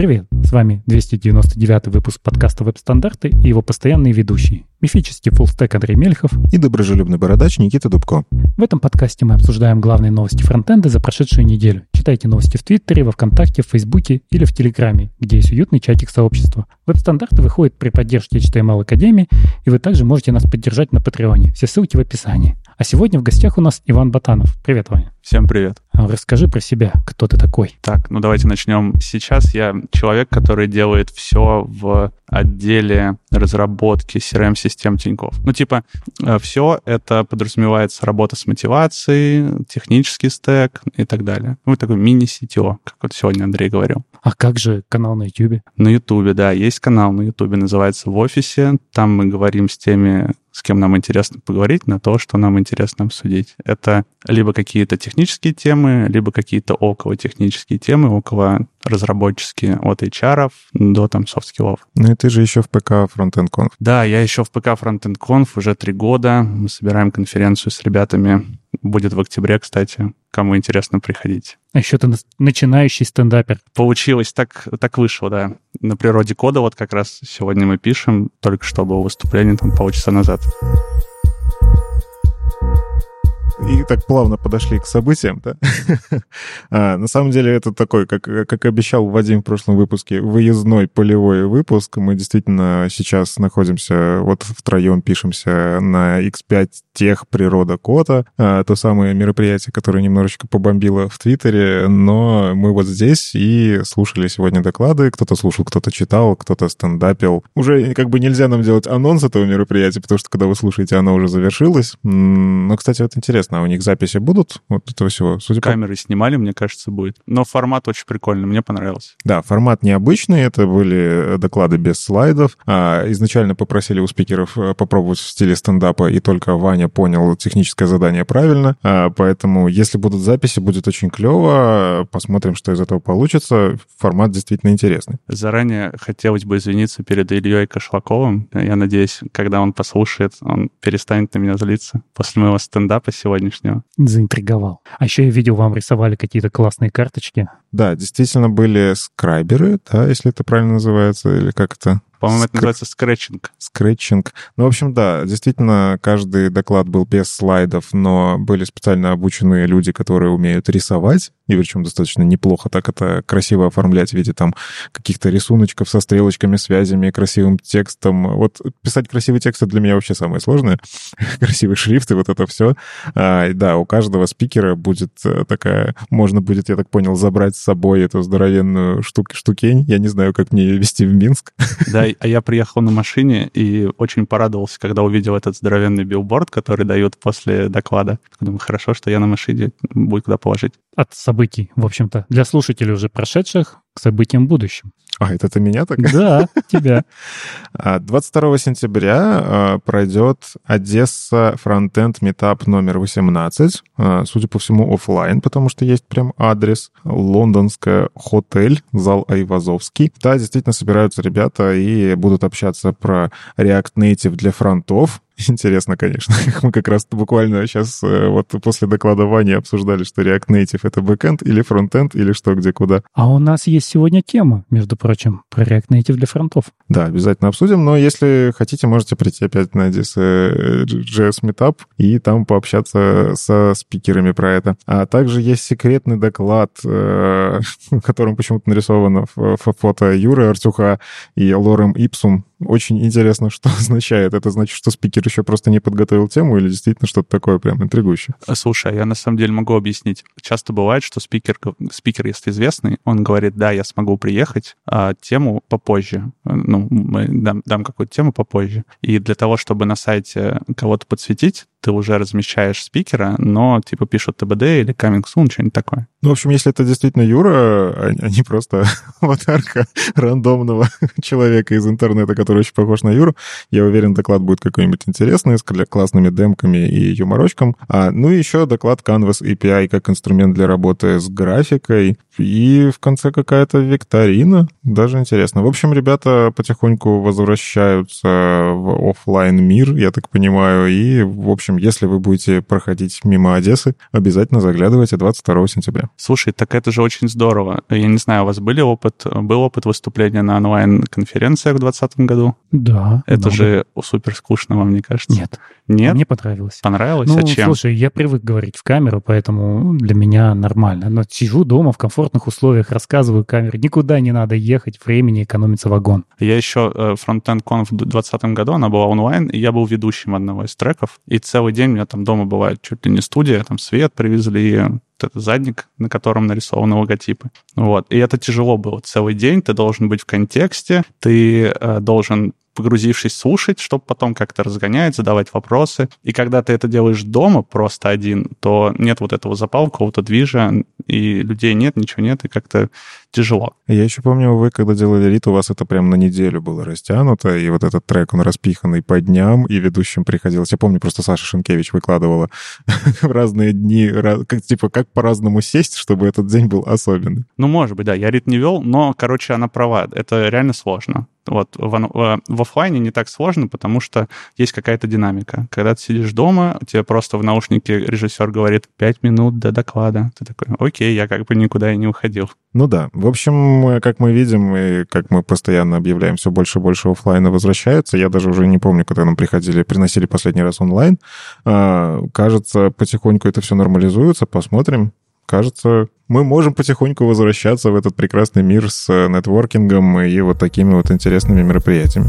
Привет, с вами 299 выпуск подкаста «Веб-стандарты» и его постоянные ведущие. Мифический фуллстек Андрей Мельхов и доброжелюбный бородач Никита Дубко. В этом подкасте мы обсуждаем главные новости фронтенда за прошедшую неделю. Читайте новости в Твиттере, во Вконтакте, в Фейсбуке или в Телеграме, где есть уютный чатик сообщества. Веб-стандарты выходят при поддержке HTML Академии, и вы также можете нас поддержать на Патреоне. Все ссылки в описании. А сегодня в гостях у нас Иван Батанов. Привет, Ваня. Всем привет. А расскажи про себя, кто ты такой. Так, ну давайте начнем. Сейчас я человек, который делает все в отделе разработки CRM-систем Тинькофф. Ну, типа, э, все это подразумевается работа с мотивацией, технический стек и так далее. Ну, такой мини-CTO, как вот сегодня Андрей говорил. А как же канал на YouTube? На YouTube, да, есть канал на YouTube, называется «В офисе». Там мы говорим с теми, с кем нам интересно поговорить, на то, что нам интересно обсудить. Это либо какие-то технические темы, либо какие-то около технические темы, около разработческие от HR до там soft skill ов. Ну и ты же еще в ПК Frontend Conf. Да, я еще в ПК Frontend Conf уже три года. Мы собираем конференцию с ребятами. Будет в октябре, кстати. Кому интересно, приходите. А еще ты начинающий стендапер. Получилось, так, так вышло, да. На природе кода вот как раз сегодня мы пишем, только что было выступление там полчаса назад и так плавно подошли к событиям, да? а, на самом деле это такой, как, как обещал Вадим в прошлом выпуске, выездной полевой выпуск. Мы действительно сейчас находимся, вот втроем пишемся на X5 тех природа кода, а, то самое мероприятие, которое немножечко побомбило в Твиттере, но мы вот здесь и слушали сегодня доклады, кто-то слушал, кто-то читал, кто-то стендапил. Уже как бы нельзя нам делать анонс этого мероприятия, потому что когда вы слушаете, оно уже завершилось. Но, кстати, вот интересно, интересно, а у них записи будут вот этого всего? Судя Камеры по... снимали, мне кажется, будет. Но формат очень прикольный, мне понравился. Да, формат необычный, это были доклады без слайдов. А, изначально попросили у спикеров э, попробовать в стиле стендапа, и только Ваня понял техническое задание правильно. А, поэтому, если будут записи, будет очень клево. Посмотрим, что из этого получится. Формат действительно интересный. Заранее хотелось бы извиниться перед Ильей Кошлаковым. Я надеюсь, когда он послушает, он перестанет на меня злиться. После моего стендапа сегодня сегодняшнего. Заинтриговал. А еще я видел, вам рисовали какие-то классные карточки. Да, действительно были скрайберы, да, если это правильно называется, или как это? По-моему, это называется скретчинг. Скретчинг. Ну, в общем, да, действительно, каждый доклад был без слайдов, но были специально обученные люди, которые умеют рисовать, и причем достаточно неплохо так это красиво оформлять в виде там каких-то рисуночков со стрелочками, связями, красивым текстом. Вот писать красивый текст — это для меня вообще самое сложное. Красивый шрифт и вот это все. А, да, у каждого спикера будет э, такая... Можно будет, я так понял, забрать с собой эту здоровенную штук, штукень. Я не знаю, как мне ее вести в Минск. Да, а я приехал на машине и очень порадовался, когда увидел этот здоровенный билборд, который дают после доклада. Думаю, хорошо, что я на машине, будет куда положить. От событий, в общем-то, для слушателей уже прошедших к событиям будущим. А, это ты меня так? Да, тебя. 22 а, сентября а, пройдет Одесса фронтенд метап номер 18. А, судя по всему, офлайн, потому что есть прям адрес. Лондонская хотель, зал Айвазовский. Да, действительно собираются ребята и будут общаться про React Native для фронтов. Интересно, конечно. Мы как раз буквально сейчас э, вот после доклада Вани обсуждали, что React Native — это бэкэнд или фронтенд, или что, где, куда. А у нас есть сегодня тема, между прочим, про React Native для фронтов. Да, обязательно обсудим, но если хотите, можете прийти опять на JS Meetup и там пообщаться со спикерами про это. А также есть секретный доклад, э, в котором почему-то нарисовано фото Юры Артюха и Лорем Ипсум, очень интересно, что означает. Это значит, что спикер еще просто не подготовил тему или действительно что-то такое прям интригующее? А, слушай, а я на самом деле могу объяснить. Часто бывает, что спикер, спикер если известный, он говорит, да, я смогу приехать, а тему попозже. Ну, мы дам, дам какую-то тему попозже. И для того, чтобы на сайте кого-то подсветить, ты уже размещаешь спикера, но типа пишут ТБД или coming soon, что-нибудь такое. Ну, в общем, если это действительно Юра, а, а не просто аватарка рандомного человека из интернета, который очень похож на Юру, я уверен, доклад будет какой-нибудь интересный, с классными демками и юморочком. А, ну и еще доклад Canvas API как инструмент для работы с графикой. И в конце какая-то викторина. Даже интересно. В общем, ребята потихоньку возвращаются в офлайн мир, я так понимаю, и, в общем, общем, если вы будете проходить мимо Одессы, обязательно заглядывайте 22 сентября. Слушай, так это же очень здорово. Я не знаю, у вас были опыт, был опыт выступления на онлайн-конференциях в 2020 году? Да. Это много. же супер скучно вам, мне кажется. Нет. Нет? Мне понравилось. Понравилось? Ну, а чем? слушай, я привык говорить в камеру, поэтому для меня нормально. Но сижу дома в комфортных условиях, рассказываю камере. Никуда не надо ехать, времени экономится вагон. Я еще э, Frontend Conf в 2020 году, она была онлайн, и я был ведущим одного из треков. И целый день у меня там дома бывает чуть ли не студия, там свет привезли, этот задник, на котором нарисованы логотипы. Вот. И это тяжело было. Целый день ты должен быть в контексте, ты э, должен погрузившись, слушать, чтобы потом как-то разгонять, задавать вопросы. И когда ты это делаешь дома просто один, то нет вот этого запала, какого-то движа, и людей нет, ничего нет, и как-то тяжело. Я еще помню, вы когда делали рит, у вас это прям на неделю было растянуто, и вот этот трек, он распиханный по дням, и ведущим приходилось... Я помню, просто Саша Шенкевич выкладывала в разные дни, как, типа, как по-разному сесть, чтобы этот день был особенный. Ну, может быть, да. Я рит не вел, но, короче, она права. Это реально сложно. Вот в, в, в офлайне не так сложно, потому что есть какая-то динамика. Когда ты сидишь дома, тебе просто в наушнике режиссер говорит «пять минут до доклада». Ты такой «Окей, я как бы никуда и не уходил». Ну да. В общем, как мы видим, и как мы постоянно объявляем, все больше и больше офлайна возвращается. Я даже уже не помню, когда нам приходили, приносили последний раз онлайн. А, кажется, потихоньку это все нормализуется. Посмотрим кажется, мы можем потихоньку возвращаться в этот прекрасный мир с э, нетворкингом и вот такими вот интересными мероприятиями.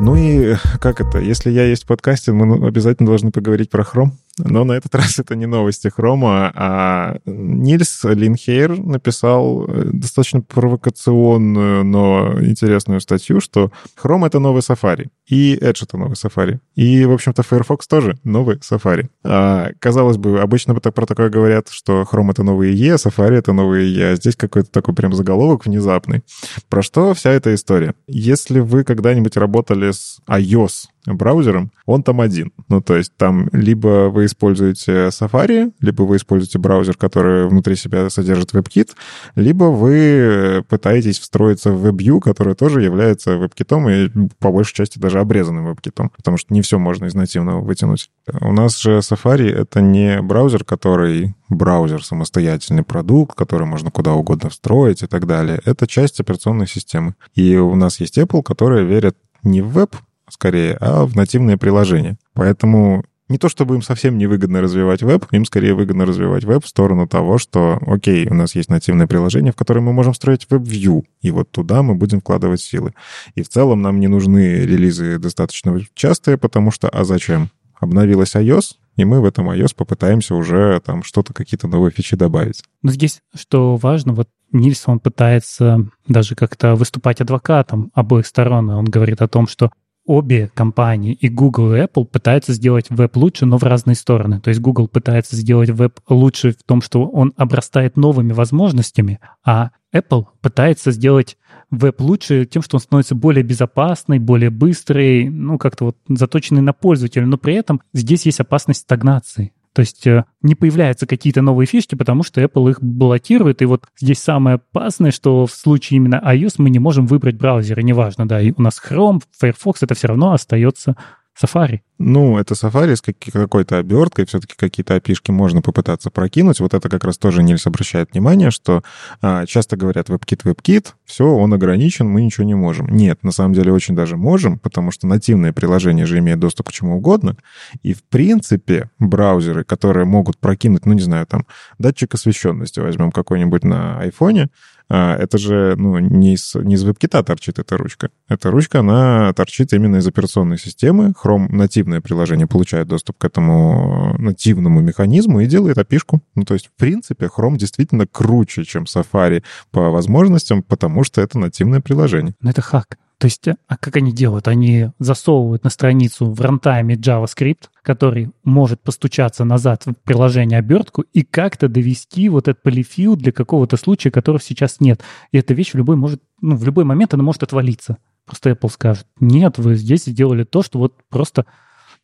Ну и как это? Если я есть в подкасте, мы ну, обязательно должны поговорить про Chrome. Но на этот раз это не новости Хрома, а Нильс Линхейр написал э, достаточно провокационную, но интересную статью, что Chrome — это новый Safari, и Edge — это новый Safari, и, в общем-то, Firefox тоже новый Safari. А, казалось бы, обычно про такое говорят, что Chrome — это новый E, Safari — это новый E, а здесь какой-то такой прям заголовок внезапный. Про что вся эта история? Если вы когда-нибудь работали с iOS браузером, он там один. Ну, то есть там либо вы используете Safari, либо вы используете браузер, который внутри себя содержит WebKit, либо вы пытаетесь встроиться в WebView, который тоже является WebKit и по большей части даже обрезанным WebKit, потому что не все можно из нативного вытянуть. У нас же Safari — это не браузер, который браузер, самостоятельный продукт, который можно куда угодно встроить и так далее. Это часть операционной системы. И у нас есть Apple, которая верит не в веб, скорее, а в нативные приложения. Поэтому не то чтобы им совсем невыгодно развивать веб, им скорее выгодно развивать веб в сторону того, что, окей, у нас есть нативное приложение, в которое мы можем строить веб-вью, и вот туда мы будем вкладывать силы. И в целом нам не нужны релизы достаточно частые, потому что, а зачем? Обновилась iOS, и мы в этом iOS попытаемся уже там что-то, какие-то новые фичи добавить. Но здесь, что важно, вот Нильс, он пытается даже как-то выступать адвокатом обоих сторон. Он говорит о том, что обе компании, и Google, и Apple, пытаются сделать веб лучше, но в разные стороны. То есть Google пытается сделать веб лучше в том, что он обрастает новыми возможностями, а Apple пытается сделать веб лучше тем, что он становится более безопасный, более быстрый, ну, как-то вот заточенный на пользователя, но при этом здесь есть опасность стагнации. То есть э, не появляются какие-то новые фишки, потому что Apple их блокирует. И вот здесь самое опасное, что в случае именно iOS мы не можем выбрать браузер. И неважно, да, и у нас Chrome, Firefox, это все равно остается Safari. Ну, это Safari с какой-то оберткой, все-таки какие-то опишки можно попытаться прокинуть. Вот это как раз тоже Нильс обращает внимание, что а, часто говорят WebKit, WebKit, все, он ограничен, мы ничего не можем. Нет, на самом деле очень даже можем, потому что нативные приложения же имеют доступ к чему угодно. И, в принципе, браузеры, которые могут прокинуть, ну, не знаю, там, датчик освещенности возьмем какой-нибудь на айфоне, это же ну, не из, не из WebKit торчит эта ручка. Эта ручка, она торчит именно из операционной системы. Chrome нативное приложение получает доступ к этому нативному механизму и делает опишку. Ну, то есть, в принципе, Chrome действительно круче, чем Safari по возможностям, потому что это нативное приложение. Но это хак. То есть, а как они делают? Они засовывают на страницу в рантайме JavaScript, который может постучаться назад в приложение обертку и как-то довести вот этот полифил для какого-то случая, которого сейчас нет. И эта вещь в любой, может, ну, в любой момент она может отвалиться. Просто Apple скажет, нет, вы здесь сделали то, что вот просто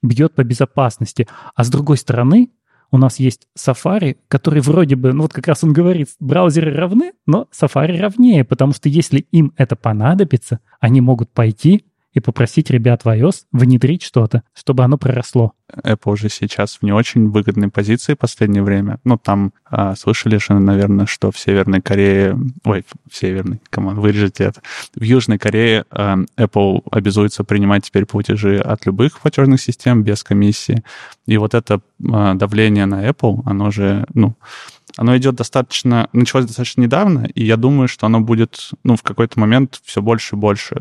бьет по безопасности. А с другой стороны, у нас есть Safari, который вроде бы, ну вот как раз он говорит, браузеры равны, но Safari равнее, потому что если им это понадобится, они могут пойти и попросить ребят в iOS внедрить что-то, чтобы оно проросло. Apple уже сейчас в не очень выгодной позиции в последнее время. Ну, там а, слышали же, наверное, что в Северной Корее... Ой, в Северной, команд, вырежете это. В Южной Корее а, Apple обязуется принимать теперь платежи от любых платежных систем без комиссии. И вот это а, давление на Apple, оно же, ну, оно идет достаточно, началось достаточно недавно, и я думаю, что оно будет, ну, в какой-то момент все больше и больше.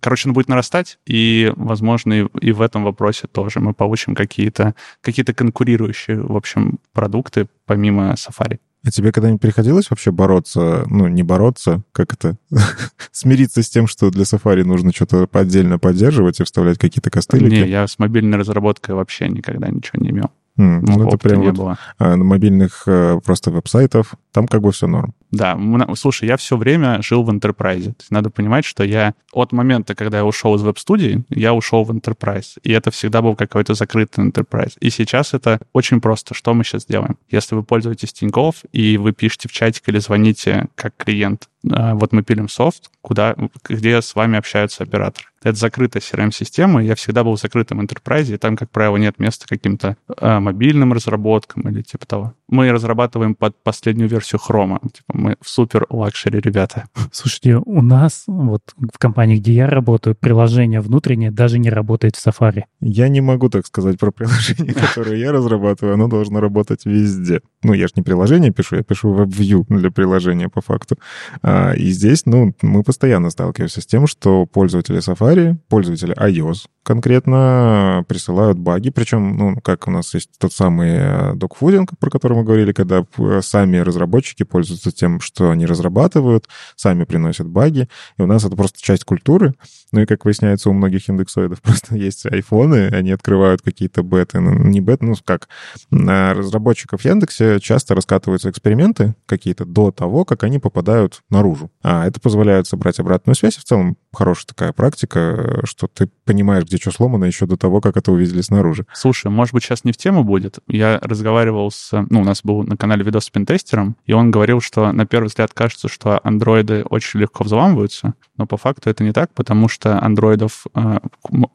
Короче, оно будет нарастать, и, возможно, и, и в этом вопросе тоже мы получим какие-то какие конкурирующие, в общем, продукты помимо Safari. А тебе когда-нибудь приходилось вообще бороться, ну, не бороться, как это, смириться с тем, что для Safari нужно что-то отдельно поддерживать и вставлять какие-то костылики? Не, я с мобильной разработкой вообще никогда ничего не имел. Mm, ну, это прям вот было. На мобильных э, просто веб-сайтов, там как бы все норм. Да, слушай, я все время жил в Enterprise. надо понимать, что я от момента, когда я ушел из веб-студии, я ушел в Enterprise. И это всегда был какой-то закрытый Enterprise. И сейчас это очень просто. Что мы сейчас делаем? Если вы пользуетесь Тинькофф, и вы пишете в чатик или звоните как клиент, а, вот мы пилим софт, куда, где с вами общаются операторы. Это закрытая CRM-система, я всегда был в закрытом enterprise, и там, как правило, нет места каким-то э, мобильным разработкам или типа того. Мы разрабатываем под последнюю версию Chrome. Типа мы в супер luxury ребята. Слушайте, у нас вот в компании, где я работаю, приложение внутреннее даже не работает в Safari. Я не могу так сказать про приложение, которое я разрабатываю. Оно должно работать везде. Ну, я же не приложение пишу, я пишу WebView для приложения по факту. А, и здесь, ну, мы постоянно сталкиваемся с тем, что пользователи Safari, пользователи iOS конкретно присылают баги, причем, ну, как у нас есть тот самый э, докфудинг, про который мы говорили, когда сами разработчики пользуются тем, что они разрабатывают, сами приносят баги, и у нас это просто часть культуры. Ну и, как выясняется, у многих индексоидов просто есть айфоны, они открывают какие-то беты, ну, не беты, ну, как, на разработчиков Яндексе часто раскатываются эксперименты какие-то до того, как они попадают наружу. А это позволяет собрать обратную связь, в целом хорошая такая практика, что ты понимаешь, где что сломано еще до того, как это увидели снаружи. Слушай, может быть, сейчас не в тему будет. Я разговаривал с... Ну, у нас был на канале видос с пентестером, и он говорил, что на первый взгляд кажется, что андроиды очень легко взламываются, но по факту это не так, потому что андроидов э,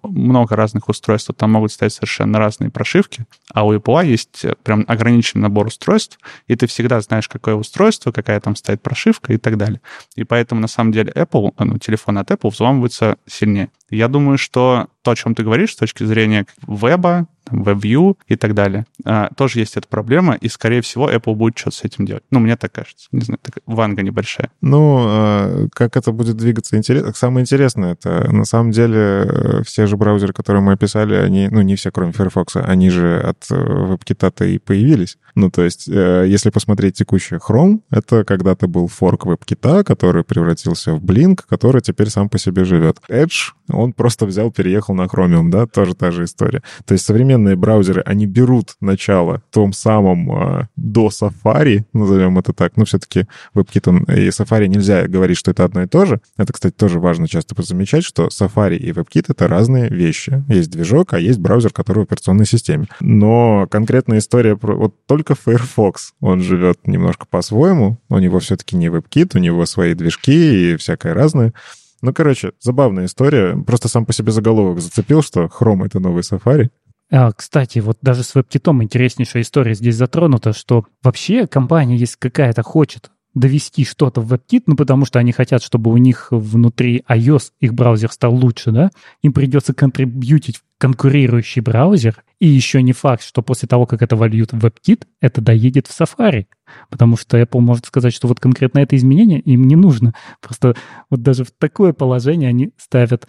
много разных устройств, там могут стоять совершенно разные прошивки, а у Apple есть прям ограниченный набор устройств, и ты всегда знаешь, какое устройство, какая там стоит прошивка и так далее. И поэтому, на самом деле, Apple, ну, телефон от Apple взламывается сильнее. Я думаю, что то, о чем ты говоришь с точки зрения веба, WebView и так далее. А, тоже есть эта проблема, и, скорее всего, Apple будет что-то с этим делать. Ну, мне так кажется. Не знаю, так, ванга небольшая. Ну, а, как это будет двигаться, интересно. Самое интересное, это на самом деле э, все же браузеры, которые мы описали, они, ну, не все, кроме Firefox, они же от э, WebKit-то и появились. Ну, то есть, э, если посмотреть текущий Chrome, это когда-то был форк WebKit, который превратился в Blink, который теперь сам по себе живет. Edge, он просто взял, переехал на Chromium, да, тоже та же история. То есть современные браузеры, они берут начало том самом э, до Safari, назовем это так, но все-таки WebKit и Safari нельзя говорить, что это одно и то же. Это, кстати, тоже важно часто замечать, что Safari и WebKit — это разные вещи. Есть движок, а есть браузер, который в операционной системе. Но конкретная история про... Вот только Firefox. Он живет немножко по-своему. У него все-таки не WebKit, у него свои движки и всякое разное. Ну, короче, забавная история. Просто сам по себе заголовок зацепил, что Chrome — это новый Safari. А, кстати, вот даже с WebKit интереснейшая история здесь затронута, что вообще компания, если какая-то хочет довести что-то в WebKit, ну, потому что они хотят, чтобы у них внутри iOS их браузер стал лучше, да, им придется контрибьютить конкурирующий браузер, и еще не факт, что после того, как это вольют в WebKit, это доедет в Safari, потому что Apple может сказать, что вот конкретно это изменение им не нужно. Просто вот даже в такое положение они ставят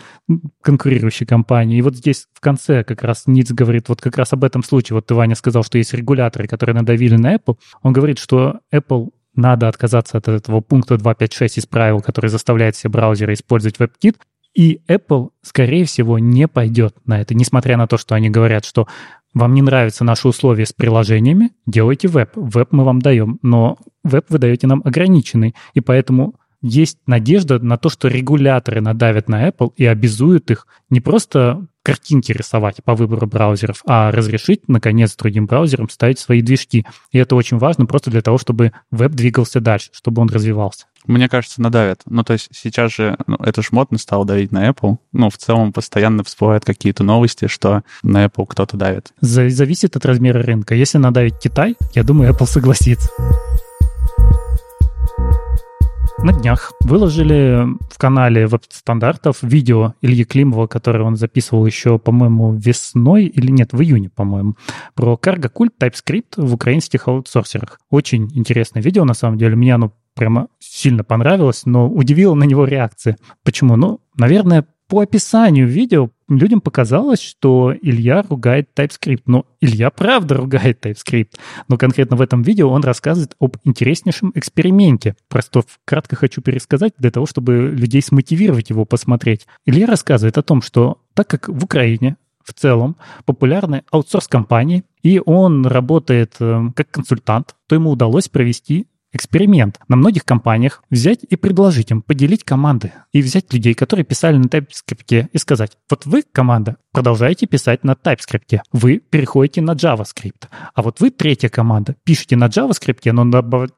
конкурирующие компании. И вот здесь в конце как раз Ниц говорит вот как раз об этом случае. Вот ты, Ваня, сказал, что есть регуляторы, которые надавили на Apple. Он говорит, что Apple надо отказаться от этого пункта 2.5.6 из правил, который заставляет все браузеры использовать WebKit, и Apple, скорее всего, не пойдет на это, несмотря на то, что они говорят, что вам не нравятся наши условия с приложениями, делайте веб. Веб мы вам даем, но веб вы даете нам ограниченный. И поэтому есть надежда на то, что регуляторы надавят на Apple и обязуют их не просто картинки рисовать по выбору браузеров, а разрешить, наконец, другим браузерам ставить свои движки. И это очень важно просто для того, чтобы веб двигался дальше, чтобы он развивался. Мне кажется, надавят. Ну, то есть сейчас же, ну, это ж модно стало давить на Apple. Ну, в целом постоянно всплывают какие-то новости, что на Apple кто-то давит. Зависит от размера рынка. Если надавить Китай, я думаю, Apple согласится на днях выложили в канале веб-стандартов видео Ильи Климова, которое он записывал еще, по-моему, весной или нет, в июне, по-моему, про Cult TypeScript в украинских аутсорсерах. Очень интересное видео, на самом деле. Мне оно прямо сильно понравилось, но удивила на него реакция. Почему? Ну, наверное, по описанию видео людям показалось, что Илья ругает TypeScript. Но Илья правда ругает TypeScript. Но конкретно в этом видео он рассказывает об интереснейшем эксперименте. Просто кратко хочу пересказать для того, чтобы людей смотивировать его посмотреть. Илья рассказывает о том, что так как в Украине в целом популярны аутсорс-компании, и он работает э, как консультант, то ему удалось провести эксперимент на многих компаниях взять и предложить им поделить команды и взять людей, которые писали на TypeScript и сказать, вот вы, команда, продолжаете писать на TypeScript, вы переходите на JavaScript, а вот вы, третья команда, пишете на JavaScript, но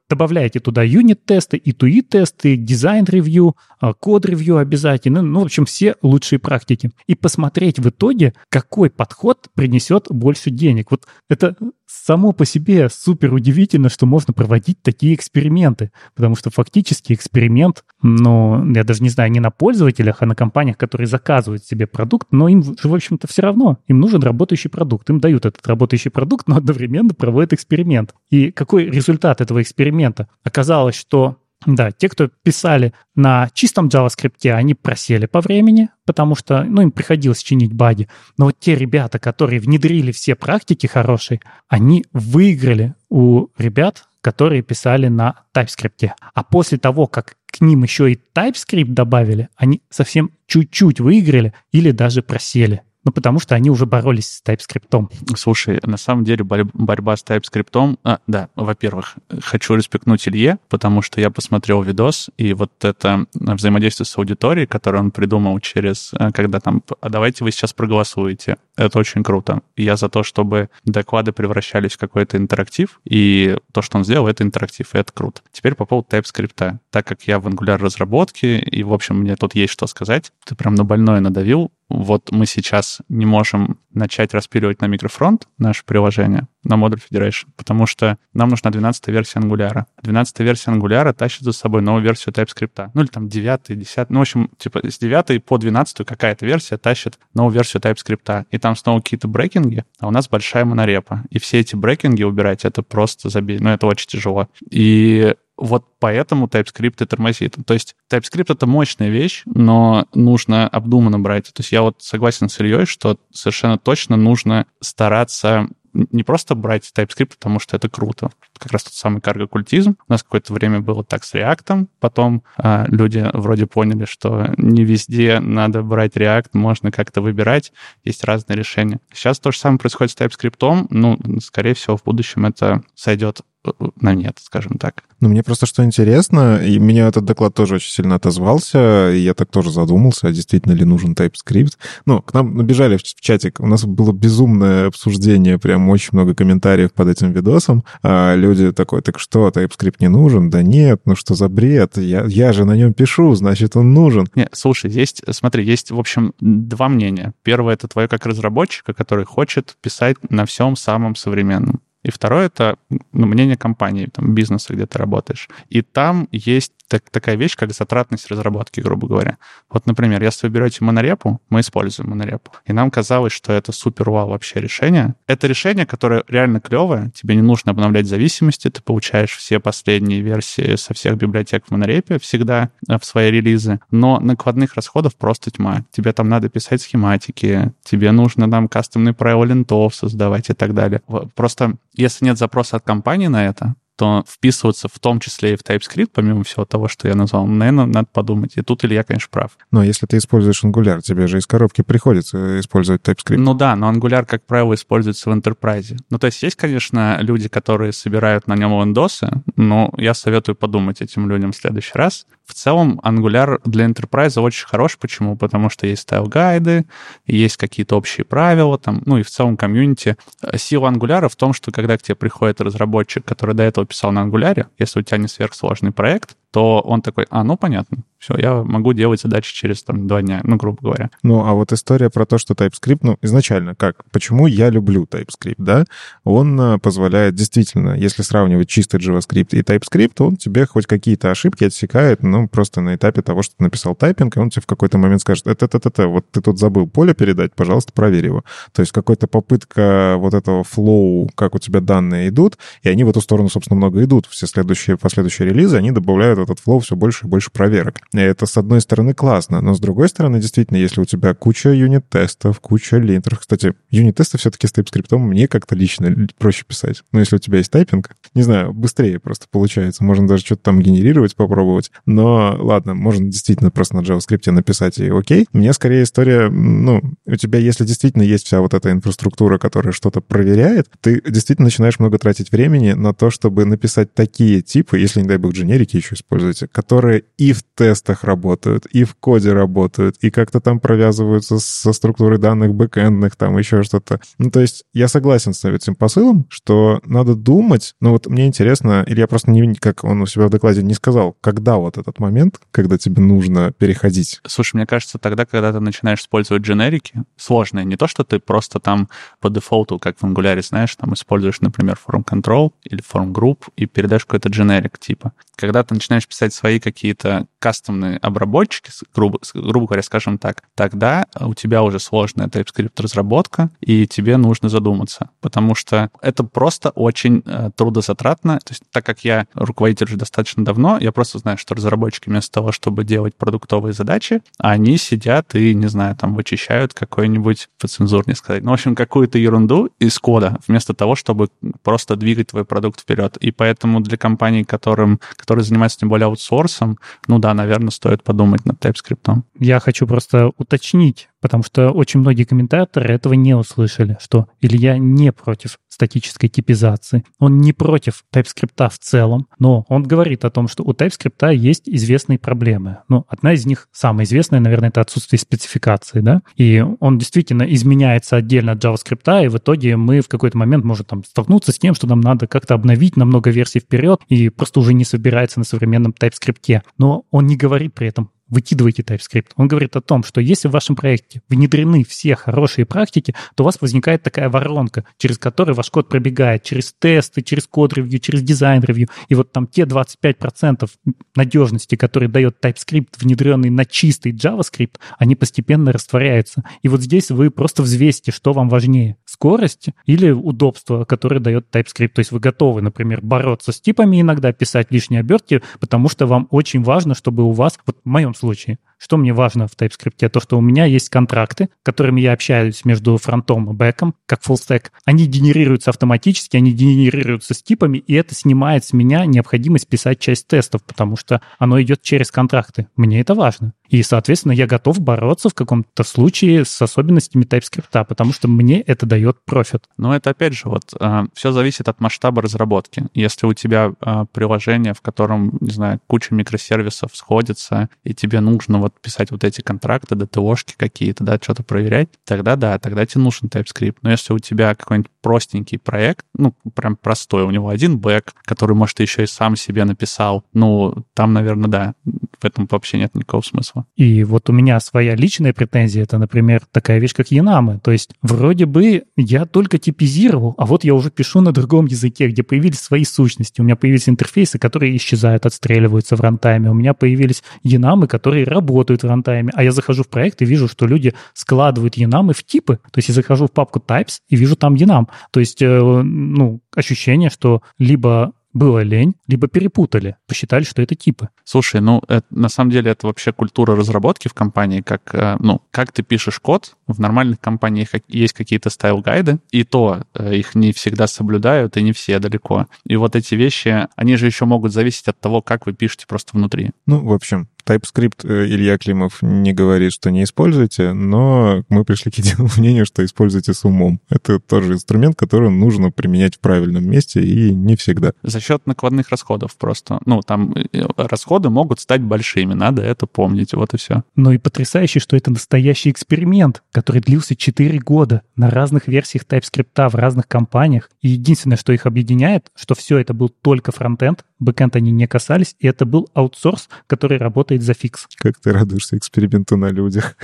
добавляете туда юнит-тесты, и UI-тесты, дизайн-ревью, а, код-ревью обязательно, ну, в общем, все лучшие практики. И посмотреть в итоге, какой подход принесет больше денег. Вот это само по себе супер удивительно, что можно проводить такие эксперименты, потому что фактически эксперимент, ну, я даже не знаю, не на пользователях, а на компаниях, которые заказывают себе продукт, но им в общем-то, все равно, им нужен работающий продукт, им дают этот работающий продукт, но одновременно проводят эксперимент. И какой результат этого эксперимента? Оказалось, что да, те, кто писали на чистом JavaScript, они просели по времени, потому что, ну, им приходилось чинить баги. Но вот те ребята, которые внедрили все практики хорошие, они выиграли у ребят, которые писали на TypeScript. А после того, как к ним еще и TypeScript добавили, они совсем чуть-чуть выиграли или даже просели. Ну, потому что они уже боролись с TypeScript. Слушай, на самом деле борьба с TypeScript... А, да, во-первых, хочу респектнуть Илье, потому что я посмотрел видос, и вот это взаимодействие с аудиторией, которое он придумал через... Э, когда там, а давайте вы сейчас проголосуете. Это очень круто. Я за то, чтобы доклады превращались в какой-то интерактив, и то, что он сделал, это интерактив, и это круто. Теперь по поводу TypeScript. Так как я в Angular разработке, и, в общем, мне тут есть что сказать, ты прям на больное надавил вот мы сейчас не можем начать распиливать на микрофронт наше приложение, на модуль Federation, потому что нам нужна 12 версия Angular. 12 версия Angular тащит за собой новую версию TypeScript. Ну или там 9, 10, ну в общем, типа с 9 по 12 какая-то версия тащит новую версию TypeScript. И там снова какие-то брейкинги, а у нас большая монорепа. И все эти брейкинги убирать, это просто забей. Ну это очень тяжело. И вот поэтому TypeScript и тормозит. То есть TypeScript — это мощная вещь, но нужно обдуманно брать. То есть я вот согласен с Ильей, что совершенно точно нужно стараться не просто брать TypeScript, потому что это круто. Как раз тот самый карго-культизм. У нас какое-то время было так с React. Потом э, люди вроде поняли, что не везде надо брать React, можно как-то выбирать. Есть разные решения. Сейчас то же самое происходит с TypeScript. Ну, скорее всего, в будущем это сойдет на нет, скажем так. Ну, мне просто что интересно, и меня этот доклад тоже очень сильно отозвался, и я так тоже задумался, а действительно ли нужен TypeScript. Ну, к нам набежали в чатик, у нас было безумное обсуждение, прям очень много комментариев под этим видосом. А люди такой, так что, TypeScript не нужен? Да нет, ну что за бред? Я, я же на нем пишу, значит, он нужен. Не, слушай, есть, смотри, есть, в общем, два мнения. Первое — это твое как разработчика, который хочет писать на всем самом современном. И второе — это ну, мнение компании, там, бизнеса, где ты работаешь. И там есть так, такая вещь, как затратность разработки, грубо говоря. Вот, например, если вы берете монорепу, мы используем монорепу, и нам казалось, что это супер вау вообще решение. Это решение, которое реально клевое, тебе не нужно обновлять зависимости, ты получаешь все последние версии со всех библиотек в монорепе всегда э, в свои релизы, но накладных расходов просто тьма. Тебе там надо писать схематики, тебе нужно там кастомный правила лентов создавать и так далее. Просто если нет запроса от компании на это, то вписываться в том числе и в TypeScript, помимо всего того, что я назвал, наверное, надо подумать. И тут Илья, конечно, прав. Но если ты используешь Angular, тебе же из коробки приходится использовать TypeScript. Ну да, но Angular, как правило, используется в enterprise. Ну то есть есть, конечно, люди, которые собирают на нем виджеты, но я советую подумать этим людям в следующий раз, в целом Angular для enterprise очень хорош. Почему? Потому что есть стайл-гайды, есть какие-то общие правила, там, ну и в целом комьюнити. Сила Angular в том, что когда к тебе приходит разработчик, который до этого писал на Angular, если у тебя не сверхсложный проект, то он такой, а, ну, понятно, все, я могу делать задачи через там два дня, ну, грубо говоря. Ну, а вот история про то, что TypeScript, ну, изначально как? Почему я люблю TypeScript, да? Он а, позволяет действительно, если сравнивать чистый JavaScript и TypeScript, он тебе хоть какие-то ошибки отсекает, ну, просто на этапе того, что ты написал тайпинг, и он тебе в какой-то момент скажет, это, это, это, вот ты тут забыл поле передать, пожалуйста, проверь его. То есть какая-то попытка вот этого flow, как у тебя данные идут, и они в эту сторону, собственно, много идут. Все следующие, последующие релизы, они добавляют этот flow все больше и больше проверок. И это, с одной стороны, классно, но с другой стороны, действительно, если у тебя куча юнит-тестов, куча линтеров... Кстати, юнит-тесты все-таки с TypeScript мне как-то лично проще писать. Но если у тебя есть тайпинг, не знаю, быстрее просто получается. Можно даже что-то там генерировать, попробовать. Но ладно, можно действительно просто на JavaScript написать и окей. Мне скорее история, ну, у тебя, если действительно есть вся вот эта инфраструктура, которая что-то проверяет, ты действительно начинаешь много тратить времени на то, чтобы написать такие типы, если, не дай бог, дженерики еще используете, которые и в тестах работают, и в коде работают, и как-то там провязываются со структурой данных бэкэндных, там еще что-то. Ну, то есть я согласен с этим посылом, что надо думать, но вот мне интересно, или я просто не, как он у себя в докладе не сказал, когда вот этот момент, когда тебе нужно переходить? Слушай, мне кажется, тогда, когда ты начинаешь использовать дженерики, сложные, не то, что ты просто там по дефолту, как в Angular, знаешь, там используешь, например, form control или form group и передаешь какой-то дженерик типа. Когда ты начинаешь писать свои какие-то кастомные обработчики, грубо, грубо говоря, скажем так, тогда у тебя уже сложная TypeScript-разработка, и тебе нужно задуматься, потому что это просто очень э, трудозатратно. То есть так как я руководитель уже достаточно давно, я просто знаю, что разработчики вместо того, чтобы делать продуктовые задачи, они сидят и, не знаю, там вычищают какой-нибудь, по цензурне сказать, ну, в общем, какую-то ерунду из кода, вместо того, чтобы просто двигать твой продукт вперед. И поэтому для компаний, которым, которые занимаются тем более аутсорсом, ну да, наверное, стоит подумать над TypeScript. Я хочу просто уточнить, потому что очень многие комментаторы этого не услышали, что Илья не против статической типизации, он не против TypeScript в целом, но он говорит о том, что у TypeScript есть известные проблемы. Ну, одна из них, самая известная, наверное, это отсутствие спецификации, да, и он действительно изменяется отдельно от JavaScript, и в итоге мы в какой-то момент можем там столкнуться с тем, что нам надо как-то обновить на много версий вперед, и просто уже не собирается на современном TypeScript. Но он не говорит при этом выкидывайте TypeScript. Он говорит о том, что если в вашем проекте внедрены все хорошие практики, то у вас возникает такая воронка, через которую ваш код пробегает через тесты, через код-ревью, через дизайн-ревью. И вот там те 25% надежности, которые дает TypeScript, внедренный на чистый JavaScript, они постепенно растворяются. И вот здесь вы просто взвесите, что вам важнее. Скорость или удобство, которое дает TypeScript. То есть вы готовы, например, бороться с типами иногда, писать лишние обертки, потому что вам очень важно, чтобы у вас, вот в моем случае. Что мне важно в TypeScript? То, что у меня есть контракты, которыми я общаюсь между фронтом и бэком, как full stack. Они генерируются автоматически, они генерируются с типами, и это снимает с меня необходимость писать часть тестов, потому что оно идет через контракты. Мне это важно. И, соответственно, я готов бороться в каком-то случае с особенностями TypeScript, потому что мне это дает профит. Но это, опять же, вот э, все зависит от масштаба разработки. Если у тебя э, приложение, в котором, не знаю, куча микросервисов сходится, и тебе нужно вот писать вот эти контракты, ДТОшки какие-то, да, что-то проверять, тогда да, тогда тебе нужен TypeScript. Но если у тебя какой-нибудь простенький проект, ну, прям простой, у него один бэк, который, может, ты еще и сам себе написал, ну, там, наверное, да, в этом вообще нет никакого смысла. И вот у меня своя личная претензия, это, например, такая вещь, как Янамы. То есть вроде бы я только типизировал, а вот я уже пишу на другом языке, где появились свои сущности. У меня появились интерфейсы, которые исчезают, отстреливаются в рантайме. У меня появились Янамы, которые работают в рантайме. А я захожу в проект и вижу, что люди складывают Янамы в типы. То есть я захожу в папку types и вижу там Янам. То есть, э, ну, ощущение, что либо было лень, либо перепутали, посчитали, что это типы. Слушай, ну, это, на самом деле это вообще культура разработки в компании, как, э, ну, как ты пишешь код, в нормальных компаниях есть какие-то стайл-гайды, и то э, их не всегда соблюдают, и не все далеко. И вот эти вещи, они же еще могут зависеть от того, как вы пишете просто внутри. Ну, в общем, TypeScript э, Илья Климов не говорит, что не используйте, но мы пришли к единому мнению, что используйте с умом. Это тоже инструмент, который нужно применять в правильном месте и не всегда. За счет накладных расходов просто. Ну, там э, расходы могут стать большими, надо это помнить, вот и все. Ну и потрясающе, что это настоящий эксперимент, который длился 4 года на разных версиях TypeScript в разных компаниях. И единственное, что их объединяет, что все это был только фронтенд, бэкенд они не касались, и это был аутсорс, который работает за fix. Как ты радуешься эксперименту на людях?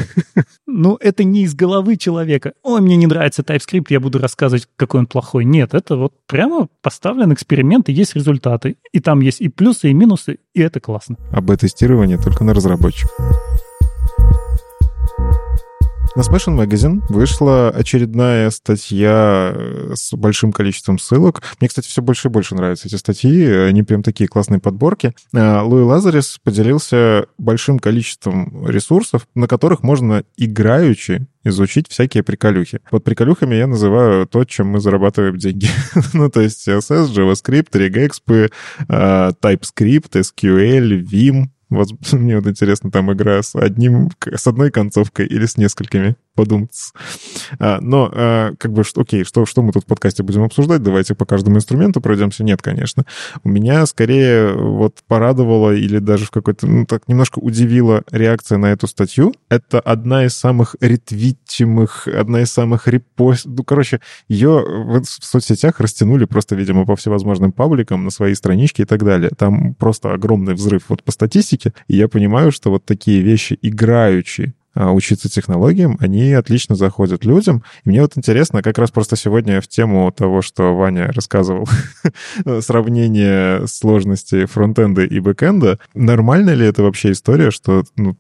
Ну, это не из головы человека. Ой, мне не нравится TypeScript, я буду рассказывать, какой он плохой. Нет, это вот прямо поставлен эксперимент, и есть результаты. И там есть и плюсы, и минусы, и это классно. А бета-тестирование только на разработчиков. На Smashing Magazine вышла очередная статья э, с большим количеством ссылок. Мне, кстати, все больше и больше нравятся эти статьи. Они прям такие классные подборки. Э, Луи Лазарес поделился большим количеством ресурсов, на которых можно играючи изучить всякие приколюхи. Под приколюхами я называю то, чем мы зарабатываем деньги. ну, то есть CSS, JavaScript, regexp, э, TypeScript, SQL, Vim, вот мне вот интересно, там игра с одним, с одной концовкой или с несколькими подумать. А, но, а, как бы, окей, что, что мы тут в подкасте будем обсуждать? Давайте по каждому инструменту пройдемся. Нет, конечно. У меня скорее вот порадовала или даже в какой-то, ну, так немножко удивила реакция на эту статью. Это одна из самых ретвитимых, одна из самых репост... Ну, короче, ее в соцсетях растянули просто, видимо, по всевозможным пабликам на свои странички и так далее. Там просто огромный взрыв вот по статистике. И я понимаю, что вот такие вещи играющие учиться технологиям, они отлично заходят людям. И мне вот интересно, как раз просто сегодня в тему того, что Ваня рассказывал, сравнение сложности фронтенда и бэкенда, нормально ли это вообще история, что ну,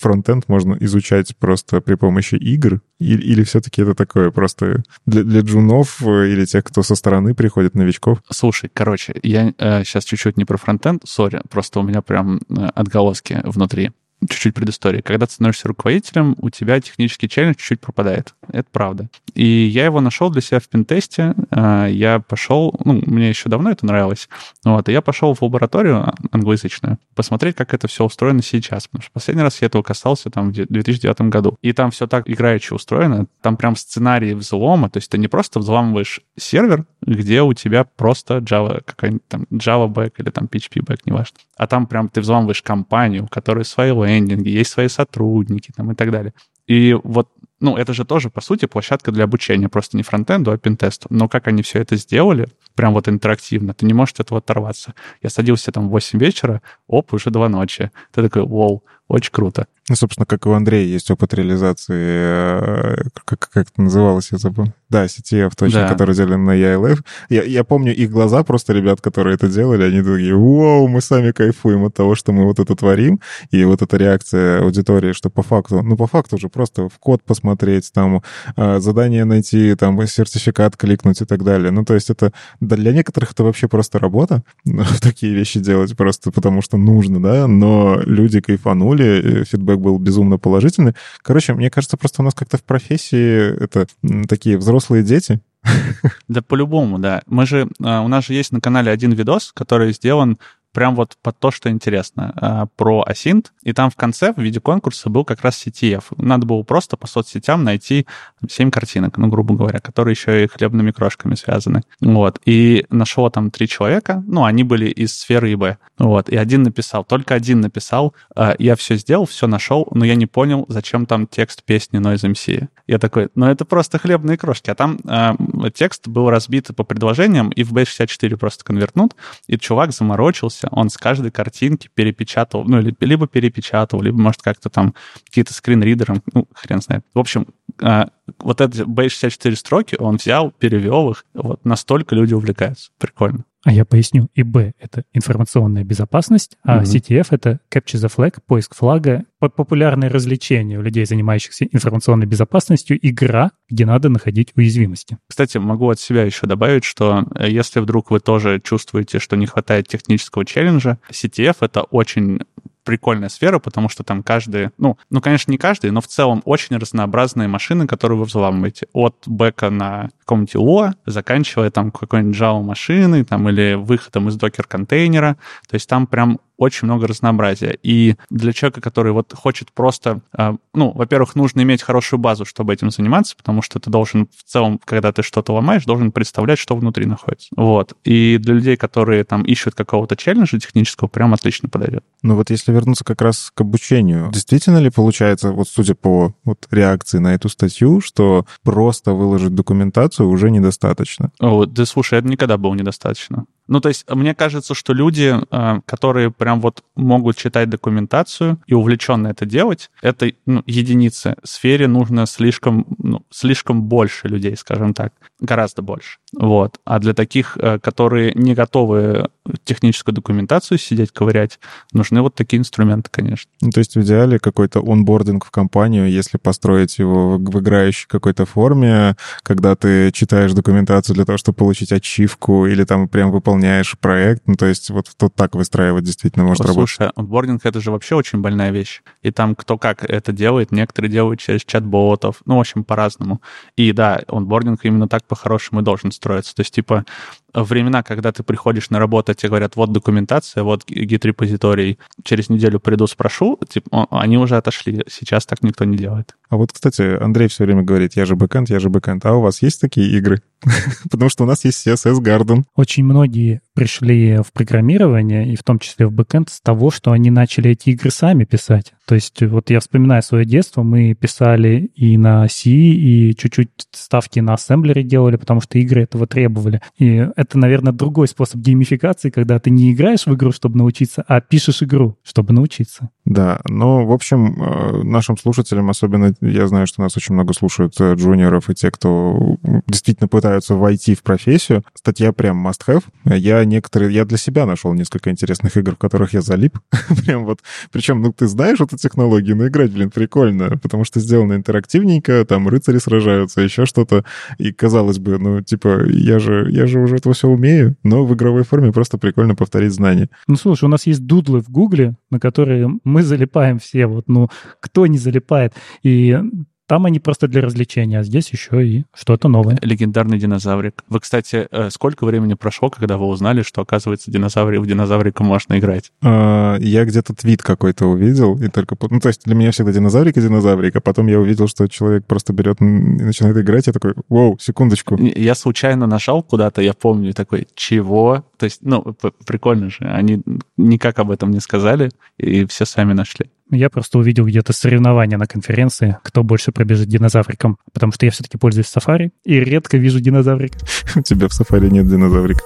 фронтенд можно изучать просто при помощи игр? Или, или все-таки это такое просто для, для джунов или тех, кто со стороны приходит, новичков? Слушай, короче, я э, сейчас чуть-чуть не про фронтенд, сори, просто у меня прям э, отголоски внутри чуть-чуть предыстории. Когда ты становишься руководителем, у тебя технический челлендж чуть-чуть пропадает. Это правда. И я его нашел для себя в пентесте. А, я пошел, ну, мне еще давно это нравилось, вот, и я пошел в лабораторию англоязычную посмотреть, как это все устроено сейчас. Потому что последний раз я этого касался там в 2009 году. И там все так играючи устроено. Там прям сценарий взлома. То есть ты не просто взламываешь сервер, где у тебя просто Java, какая-нибудь там Java back или там PHP back, неважно. А там прям ты взламываешь компанию, у которой свои лендинги, есть свои сотрудники там и так далее. И вот, ну, это же тоже, по сути, площадка для обучения, просто не фронтенду, а пентесту. Но как они все это сделали, прям вот интерактивно, ты не можешь от этого оторваться. Я садился там в 8 вечера, оп, уже 2 ночи. Ты такой, вау, очень круто. Ну, собственно, как у Андрея есть опыт реализации, э, как, как это называлось, я забыл. Да, CTF, точно, да. который делали на ELF. Я, я помню их глаза просто ребят, которые это делали, они такие, вау, мы сами кайфуем от того, что мы вот это творим. И вот эта реакция аудитории, что по факту, ну, по факту же просто в код посмотреть, там, э, задание найти, там, сертификат кликнуть и так далее. Ну, то есть это для некоторых это вообще просто работа, такие вещи делать просто потому что нужно, да, но люди кайфанули, фидбэк был безумно положительный. Короче, мне кажется, просто у нас как-то в профессии это такие взрослые дети, да, по-любому, да. Мы же, а, у нас же есть на канале один видос, который сделан прям вот под то, что интересно, а, про асинт. И там в конце в виде конкурса был как раз CTF. Надо было просто по соцсетям найти 7 картинок, ну, грубо говоря, которые еще и хлебными крошками связаны. Вот. И нашел там три человека, ну, они были из сферы ИБ. Вот. И один написал, только один написал, «А, я все сделал, все нашел, но я не понял, зачем там текст песни Noise MC. Я такой, ну, это просто хлебные крошки. А там э, текст был разбит по предложениям, и в B64 просто конвертнут, и чувак заморочился, записывался, он с каждой картинки перепечатал, ну, либо перепечатал, либо, может, как-то там какие-то скринридером, ну, хрен знает. В общем, а, вот эти B64 строки он взял, перевел их, вот настолько люди увлекаются. Прикольно. А я поясню. ИБ — это информационная безопасность, а угу. CTF — это Capture the Flag, поиск флага, популярное развлечение у людей, занимающихся информационной безопасностью, игра, где надо находить уязвимости. Кстати, могу от себя еще добавить, что э, если вдруг вы тоже чувствуете, что не хватает технического челленджа, CTF — это очень прикольная сфера, потому что там каждый, ну, ну, конечно, не каждый, но в целом очень разнообразные машины, которые вы взламываете. От бэка на каком-нибудь ИО, заканчивая там какой-нибудь Java машиной, там, или выходом из докер-контейнера. То есть там прям очень много разнообразия. И для человека, который вот хочет просто, э, ну, во-первых, нужно иметь хорошую базу, чтобы этим заниматься, потому что ты должен в целом, когда ты что-то ломаешь, должен представлять, что внутри находится. Вот. И для людей, которые там ищут какого-то челленджа технического, прям отлично подойдет. Ну вот если вернуться как раз к обучению, действительно ли получается, вот судя по вот реакции на эту статью, что просто выложить документацию уже недостаточно? О, да слушай, это никогда было недостаточно. Ну, то есть, мне кажется, что люди, э, которые прям вот могут читать документацию и увлеченно это делать, это ну, единицы. В сфере нужно слишком, ну, слишком больше людей, скажем так, гораздо больше. Вот. А для таких, э, которые не готовы техническую документацию сидеть, ковырять, нужны вот такие инструменты, конечно. Ну, то есть в идеале какой-то онбординг в компанию, если построить его в играющей какой-то форме, когда ты читаешь документацию для того, чтобы получить ачивку или там прям выполняешь проект. Ну, то есть вот тут так выстраивать действительно может Слушай, работать. Слушай, онбординг — это же вообще очень больная вещь. И там кто как это делает. Некоторые делают через чат-ботов. Ну, в общем, по-разному. И да, онбординг именно так по-хорошему должен строиться. То есть, типа, времена, когда ты приходишь на работу, тебе говорят, вот документация, вот Git-репозиторий, через неделю приду, спрошу, типа, они уже отошли. Сейчас так никто не делает. А вот, кстати, Андрей все время говорит, я же бэкэнд, я же бэкэнд. А у вас есть такие игры? Потому что у нас есть CSS Garden. Очень многие пришли в программирование, и в том числе в бэкэнд, с того, что они начали эти игры сами писать. То есть вот я вспоминаю свое детство, мы писали и на C, и чуть-чуть вставки на ассемблере делали, потому что игры этого требовали. И это, наверное, другой способ геймификации, когда ты не играешь в игру, чтобы научиться, а пишешь игру, чтобы научиться. Да, но, в общем, э, нашим слушателям, особенно я знаю, что нас очень много слушают э, джуниоров и те, кто действительно пытаются войти в профессию, статья прям must-have. Я некоторые, я для себя нашел несколько интересных игр, в которых я залип. прям вот, причем, ну, ты знаешь эту технологию, но играть, блин, прикольно, потому что сделано интерактивненько, там рыцари сражаются, еще что-то, и казалось бы, ну, типа, я же, я же уже это все умею, но в игровой форме просто прикольно повторить знания. Ну, слушай, у нас есть дудлы в Гугле, на которые мы залипаем все, вот, ну, кто не залипает? И там они просто для развлечения, а здесь еще и что-то новое. Легендарный динозаврик. Вы, кстати, э, сколько времени прошло, когда вы узнали, что, оказывается, динозаври, в динозаврика можно играть? А, я где-то твит какой-то увидел, и только... Ну, то есть для меня всегда динозаврик и динозаврик, а потом я увидел, что человек просто берет и начинает играть, я такой, вау, секундочку. Я случайно нажал куда-то, я помню, такой, чего? То есть, ну, прикольно же, они никак об этом не сказали, и все сами нашли. Я просто увидел где-то соревнования на конференции, кто больше пробежит динозавриком, потому что я все-таки пользуюсь Safari и редко вижу динозаврик. У тебя в Safari нет динозаврика.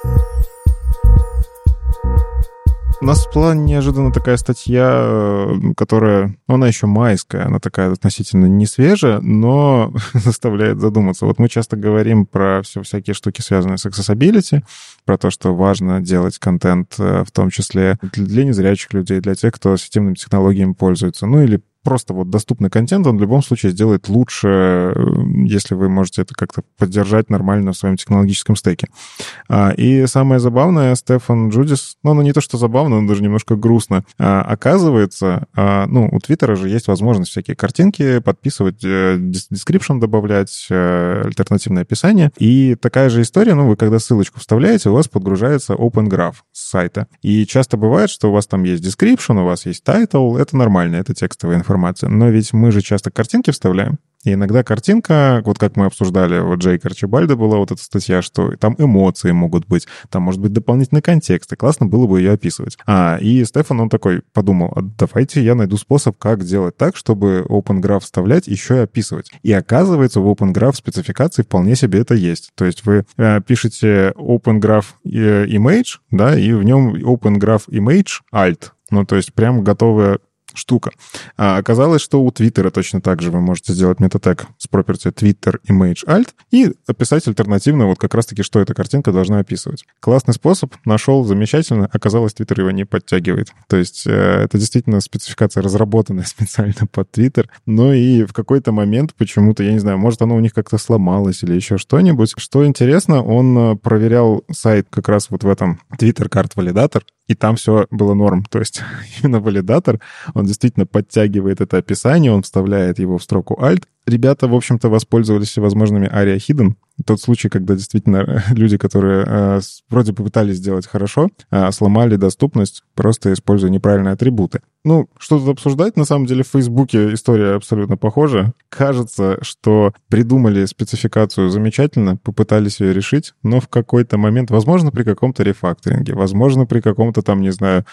У нас в плане неожиданно такая статья, э, которая, ну, она еще майская, она такая относительно не свежая, но заставляет задуматься. Вот мы часто говорим про все всякие штуки, связанные с accessibility, про то, что важно делать контент, э, в том числе для незрячих людей, для тех, кто системными технологиями пользуется, ну или просто вот доступный контент, он в любом случае сделает лучше, э, если вы можете это как-то поддержать нормально в своем технологическом стеке. А, и самое забавное, Стефан Джудис, ну, ну не то, что забавно, но даже немножко грустно, а, оказывается, а, ну, у Твиттера же есть возможность всякие картинки подписывать, э, description добавлять, э, альтернативное описание. И такая же история, ну, вы когда ссылочку вставляете, у вас подгружается Open Graph с сайта. И часто бывает, что у вас там есть description, у вас есть title, это нормально, это текстовая информация информация. Но ведь мы же часто картинки вставляем. И иногда картинка, вот как мы обсуждали, вот Джей Арчибальда была вот эта статья, что там эмоции могут быть, там может быть дополнительный контекст, и классно было бы ее описывать. А, и Стефан, он такой подумал, а давайте я найду способ, как делать так, чтобы Open Graph вставлять, еще и описывать. И оказывается, в Open Graph спецификации вполне себе это есть. То есть вы э, пишете Open Graph э, Image, да, и в нем Open Graph Image Alt, ну, то есть прям готовая штука. А оказалось, что у Твиттера точно так же вы можете сделать метатег с property Twitter Image Alt и описать альтернативно вот как раз-таки, что эта картинка должна описывать. Классный способ, нашел, замечательно. Оказалось, Твиттер его не подтягивает. То есть э, это действительно спецификация, разработанная специально под Твиттер. Но и в какой-то момент почему-то, я не знаю, может, оно у них как-то сломалось или еще что-нибудь. Что интересно, он э, проверял сайт как раз вот в этом Twitter карт валидатор и там все было норм. То есть именно валидатор, он действительно подтягивает это описание, он вставляет его в строку Alt. Ребята, в общем-то, воспользовались всевозможными ARIA Hidden. Тот случай, когда действительно люди, которые э, вроде попытались сделать хорошо, э, сломали доступность, просто используя неправильные атрибуты. Ну, что тут обсуждать? На самом деле в Фейсбуке история абсолютно похожа. Кажется, что придумали спецификацию замечательно, попытались ее решить, но в какой-то момент, возможно, при каком-то рефакторинге, возможно, при каком-то там, не знаю,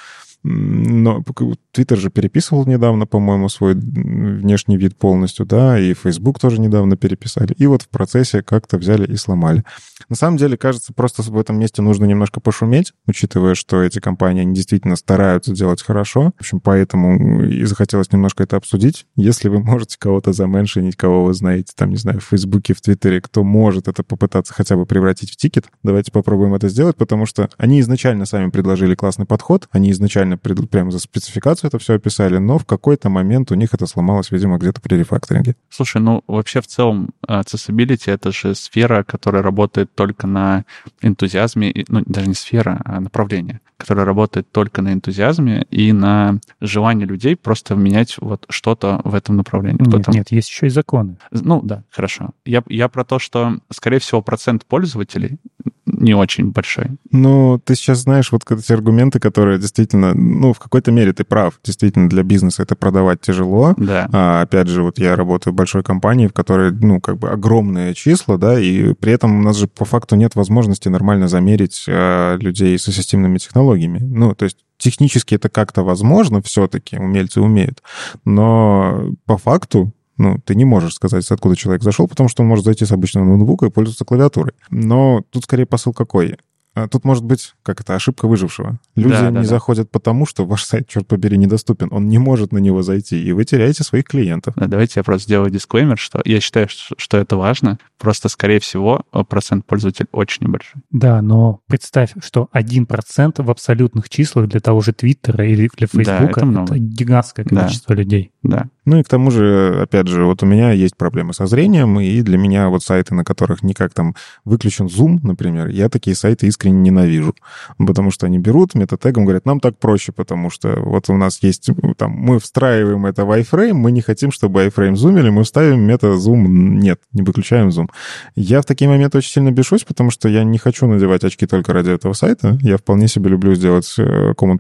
но Твиттер же переписывал недавно, по-моему, свой внешний вид полностью, да, и Facebook тоже недавно переписали. И вот в процессе как-то взяли и сломали. На самом деле, кажется, просто в этом месте нужно немножко пошуметь, учитывая, что эти компании, они действительно стараются делать хорошо. В общем, поэтому и захотелось немножко это обсудить. Если вы можете кого-то заменшинить, кого вы знаете, там, не знаю, в Фейсбуке, в Твиттере, кто может это попытаться хотя бы превратить в тикет, давайте попробуем это сделать, потому что они изначально сами предложили классный подход, они изначально специально прямо за спецификацию это все описали, но в какой-то момент у них это сломалось, видимо, где-то при рефакторинге. Слушай, ну вообще в целом accessibility — это же сфера, которая работает только на энтузиазме, ну даже не сфера, а направление, которая работает только на энтузиазме и на желании людей просто менять вот что-то в этом направлении. Нет, Потом... нет, есть еще и законы. Ну да, хорошо. Я, я про то, что, скорее всего, процент пользователей не очень большой. Ну, ты сейчас знаешь вот эти аргументы, которые действительно, ну, в какой-то мере ты прав. Действительно, для бизнеса это продавать тяжело. Да. А, опять же, вот я работаю в большой компании, в которой, ну, как бы огромные числа, да, и при этом у нас же по факту нет возможности нормально замерить а, людей со системными технологиями. Ну, то есть технически это как-то возможно все-таки, умельцы умеют, но по факту ну, ты не можешь сказать, откуда человек зашел, потому что он может зайти с обычного ноутбука и пользоваться клавиатурой. Но тут скорее посыл какой? А тут может быть, как это, ошибка выжившего. Люди да, не да, заходят да. потому, что ваш сайт, черт побери, недоступен. Он не может на него зайти, и вы теряете своих клиентов. Да, давайте я просто сделаю дисклеймер, что я считаю, что это важно. Просто, скорее всего, процент пользователей очень небольшой. Да, но представь, что 1% в абсолютных числах для того же Твиттера или для Фейсбука да, это, это гигантское количество да. людей. Да. Ну и к тому же, опять же, вот у меня есть проблемы со зрением, и для меня вот сайты, на которых никак там выключен Zoom, например, я такие сайты искренне ненавижу, потому что они берут метатегом, говорят, нам так проще, потому что вот у нас есть, там, мы встраиваем это в iFrame, мы не хотим, чтобы iFrame зумили, мы вставим мета-зум, нет, не выключаем зум. Я в такие моменты очень сильно бешусь, потому что я не хочу надевать очки только ради этого сайта, я вполне себе люблю сделать э, Command++,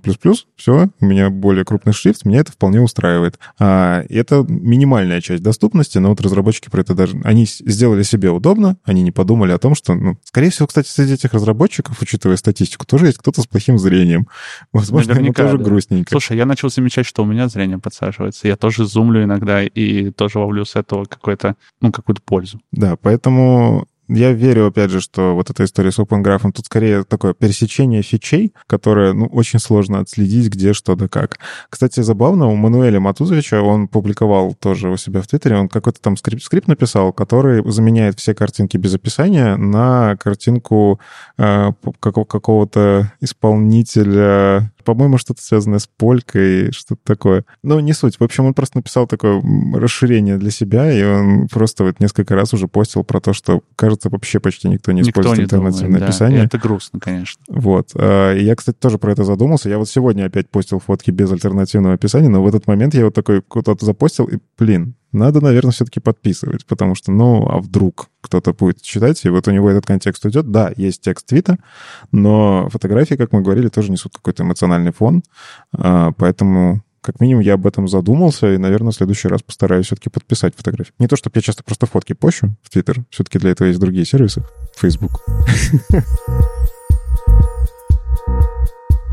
все, у меня более крупный шрифт, меня это вполне устраивает. А, это минимальная часть доступности, но вот разработчики про это даже... Они сделали себе удобно, они не подумали о том, что... Ну, скорее всего, кстати, среди этих разработчиков, учитывая статистику, тоже есть кто-то с плохим зрением. Возможно, Наверняка, ему тоже да. грустненько. Слушай, я начал замечать, что у меня зрение подсаживается. Я тоже зумлю иногда и тоже ловлю с этого какой-то, ну, какую-то пользу. Да, поэтому я верю, опять же, что вот эта история с Open Graph, тут скорее такое пересечение фичей, которое, ну, очень сложно отследить, где, что да как. Кстати, забавно, у Мануэля Матузовича, он публиковал тоже у себя в Твиттере, он какой-то там скрипт, скрипт написал, который заменяет все картинки без описания на картинку э, какого-то исполнителя по-моему, что-то связанное с полькой, что-то такое. Но не суть. В общем, он просто написал такое расширение для себя, и он просто вот несколько раз уже постил про то, что, кажется, вообще почти никто не никто использует не альтернативное думает, описание. Да. Это грустно, конечно. Вот. А, и я, кстати, тоже про это задумался. Я вот сегодня опять постил фотки без альтернативного описания, но в этот момент я вот такой куда-то запостил, и, блин, надо, наверное, все-таки подписывать, потому что, ну, а вдруг кто-то будет читать, и вот у него этот контекст уйдет. Да, есть текст твита, но фотографии, как мы говорили, тоже несут какой-то эмоциональный фон, а, поэтому как минимум я об этом задумался, и, наверное, в следующий раз постараюсь все-таки подписать фотографии. Не то, чтобы я часто просто фотки пощу в Твиттер, все-таки для этого есть другие сервисы, Facebook.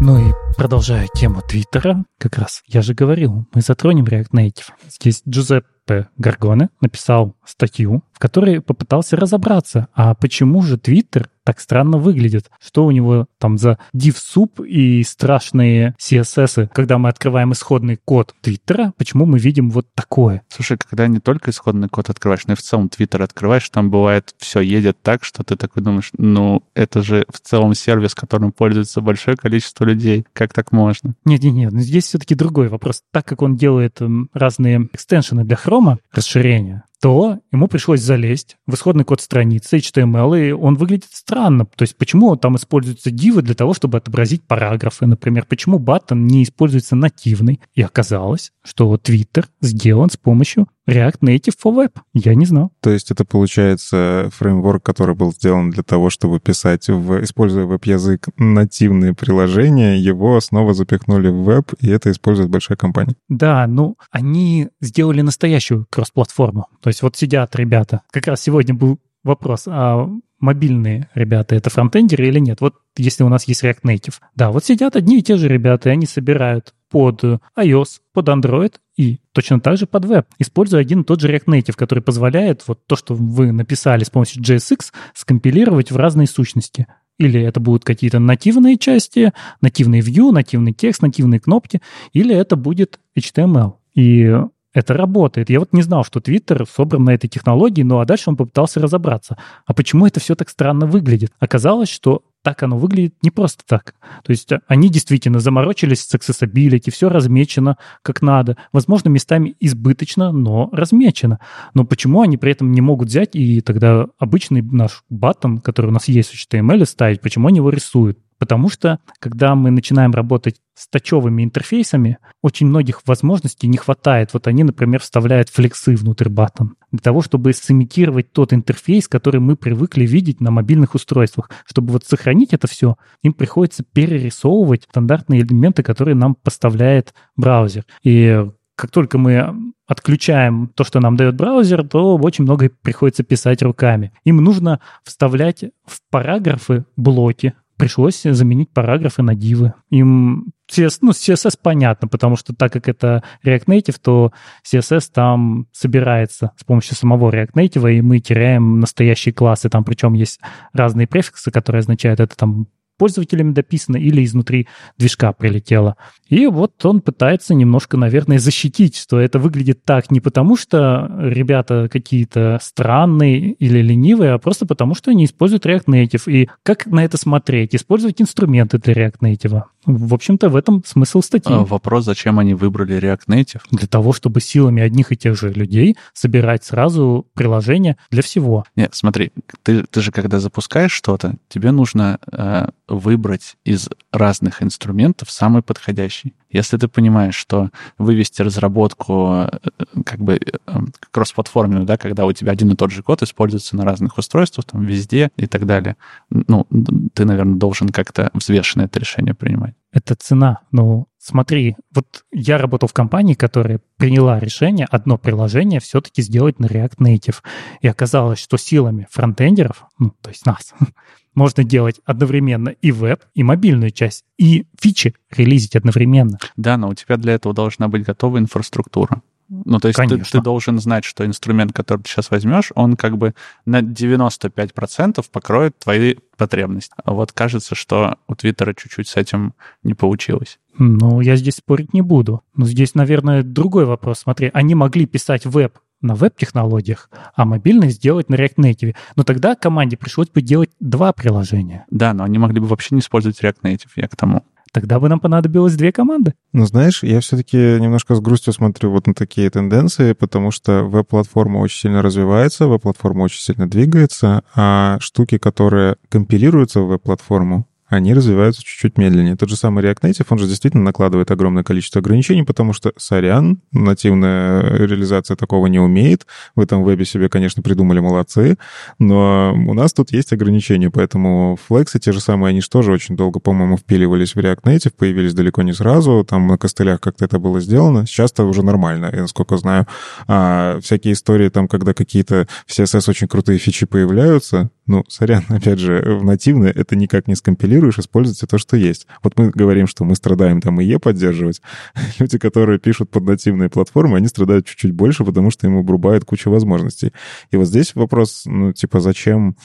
Ну и продолжая тему Твиттера, как раз я же говорил, мы затронем React Native. Здесь Джузеппе Гаргоне написал статью, в которой попытался разобраться, а почему же Твиттер так странно выглядит. Что у него там за div-суп и страшные CSS, когда мы открываем исходный код Твиттера, почему мы видим вот такое? Слушай, когда не только исходный код открываешь, но и в целом Твиттер открываешь, там бывает все едет так, что ты такой думаешь, ну, это же в целом сервис, которым пользуется большое количество людей. Как так можно? Нет-нет-нет, здесь все-таки другой вопрос. Так как он делает разные экстеншены для хрома, расширения, то ему пришлось залезть в исходный код страницы HTML, и он выглядит странно. То есть почему там используются дивы для того, чтобы отобразить параграфы, например, почему баттон не используется нативный. И оказалось, что Twitter сделан с помощью React Native for Web. Я не знал. То есть это получается фреймворк, который был сделан для того, чтобы писать, в, используя веб-язык, нативные приложения, его снова запихнули в веб, и это использует большая компания. Да, ну, они сделали настоящую кросс-платформу. То есть вот сидят ребята. Как раз сегодня был вопрос, а мобильные ребята это фронтендеры или нет? Вот если у нас есть React Native. Да, вот сидят одни и те же ребята, и они собирают под iOS, под Android и точно так же под веб, используя один и тот же React Native, который позволяет вот то, что вы написали с помощью JSX, скомпилировать в разные сущности. Или это будут какие-то нативные части, нативный view, нативный текст, нативные кнопки, или это будет HTML. И это работает. Я вот не знал, что Twitter собран на этой технологии, ну а дальше он попытался разобраться. А почему это все так странно выглядит? Оказалось, что так оно выглядит не просто так. То есть они действительно заморочились с accessibility, все размечено как надо. Возможно, местами избыточно, но размечено. Но почему они при этом не могут взять и тогда обычный наш баттон, который у нас есть в HTML, ставить, почему они его рисуют? Потому что, когда мы начинаем работать с тачевыми интерфейсами, очень многих возможностей не хватает. Вот они, например, вставляют флексы внутрь батон для того, чтобы сымитировать тот интерфейс, который мы привыкли видеть на мобильных устройствах. Чтобы вот сохранить это все, им приходится перерисовывать стандартные элементы, которые нам поставляет браузер. И как только мы отключаем то, что нам дает браузер, то очень много приходится писать руками. Им нужно вставлять в параграфы блоки, пришлось заменить параграфы на дивы. Им CSS, ну, CSS понятно, потому что так как это React Native, то CSS там собирается с помощью самого React Native, и мы теряем настоящие классы. Там причем есть разные префиксы, которые означают это там пользователями дописано или изнутри движка прилетело. И вот он пытается немножко, наверное, защитить, что это выглядит так не потому, что ребята какие-то странные или ленивые, а просто потому, что они используют React Native. И как на это смотреть? Использовать инструменты для React Native. В общем-то, в этом смысл статьи. А вопрос, зачем они выбрали React Native? Для того, чтобы силами одних и тех же людей собирать сразу приложение для всего. Нет, смотри, ты, ты же когда запускаешь что-то, тебе нужно э, выбрать из разных инструментов самый подходящий. Если ты понимаешь, что вывести разработку э, как бы э, кроссплатформенную, да, когда у тебя один и тот же код используется на разных устройствах, там, везде и так далее, ну, ты, наверное, должен как-то взвешенно это решение принимать. Это цена. Ну, смотри, вот я работал в компании, которая приняла решение одно приложение все-таки сделать на React Native. И оказалось, что силами фронтендеров, ну, то есть нас, можно делать одновременно и веб, и мобильную часть, и фичи релизить одновременно. Да, но у тебя для этого должна быть готова инфраструктура. Ну, то есть ты, ты должен знать, что инструмент, который ты сейчас возьмешь, он как бы на 95% покроет твои потребности. А вот кажется, что у Твиттера чуть-чуть с этим не получилось. Ну, я здесь спорить не буду. Но здесь, наверное, другой вопрос. Смотри, они могли писать веб на веб-технологиях, а мобильный сделать на React Native. Но тогда команде пришлось бы делать два приложения. Да, но они могли бы вообще не использовать React Native, я к тому. Тогда бы нам понадобилось две команды. Ну, знаешь, я все-таки немножко с грустью смотрю вот на такие тенденции, потому что веб-платформа очень сильно развивается, веб-платформа очень сильно двигается, а штуки, которые компилируются в веб-платформу, они развиваются чуть-чуть медленнее. Тот же самый React Native, он же действительно накладывает огромное количество ограничений, потому что, сорян, нативная реализация такого не умеет. В этом вебе себе, конечно, придумали молодцы, но у нас тут есть ограничения, поэтому флексы те же самые, они же тоже очень долго, по-моему, впиливались в React Native, появились далеко не сразу, там на костылях как-то это было сделано. Сейчас-то уже нормально, я насколько знаю. А всякие истории там, когда какие-то в CSS очень крутые фичи появляются, ну, сорян, опять же, в нативное это никак не скомпилируешь, используйте то, что есть. Вот мы говорим, что мы страдаем там IE поддерживать. Люди, которые пишут под нативные платформы, они страдают чуть-чуть больше, потому что им обрубают кучу возможностей. И вот здесь вопрос, ну, типа, зачем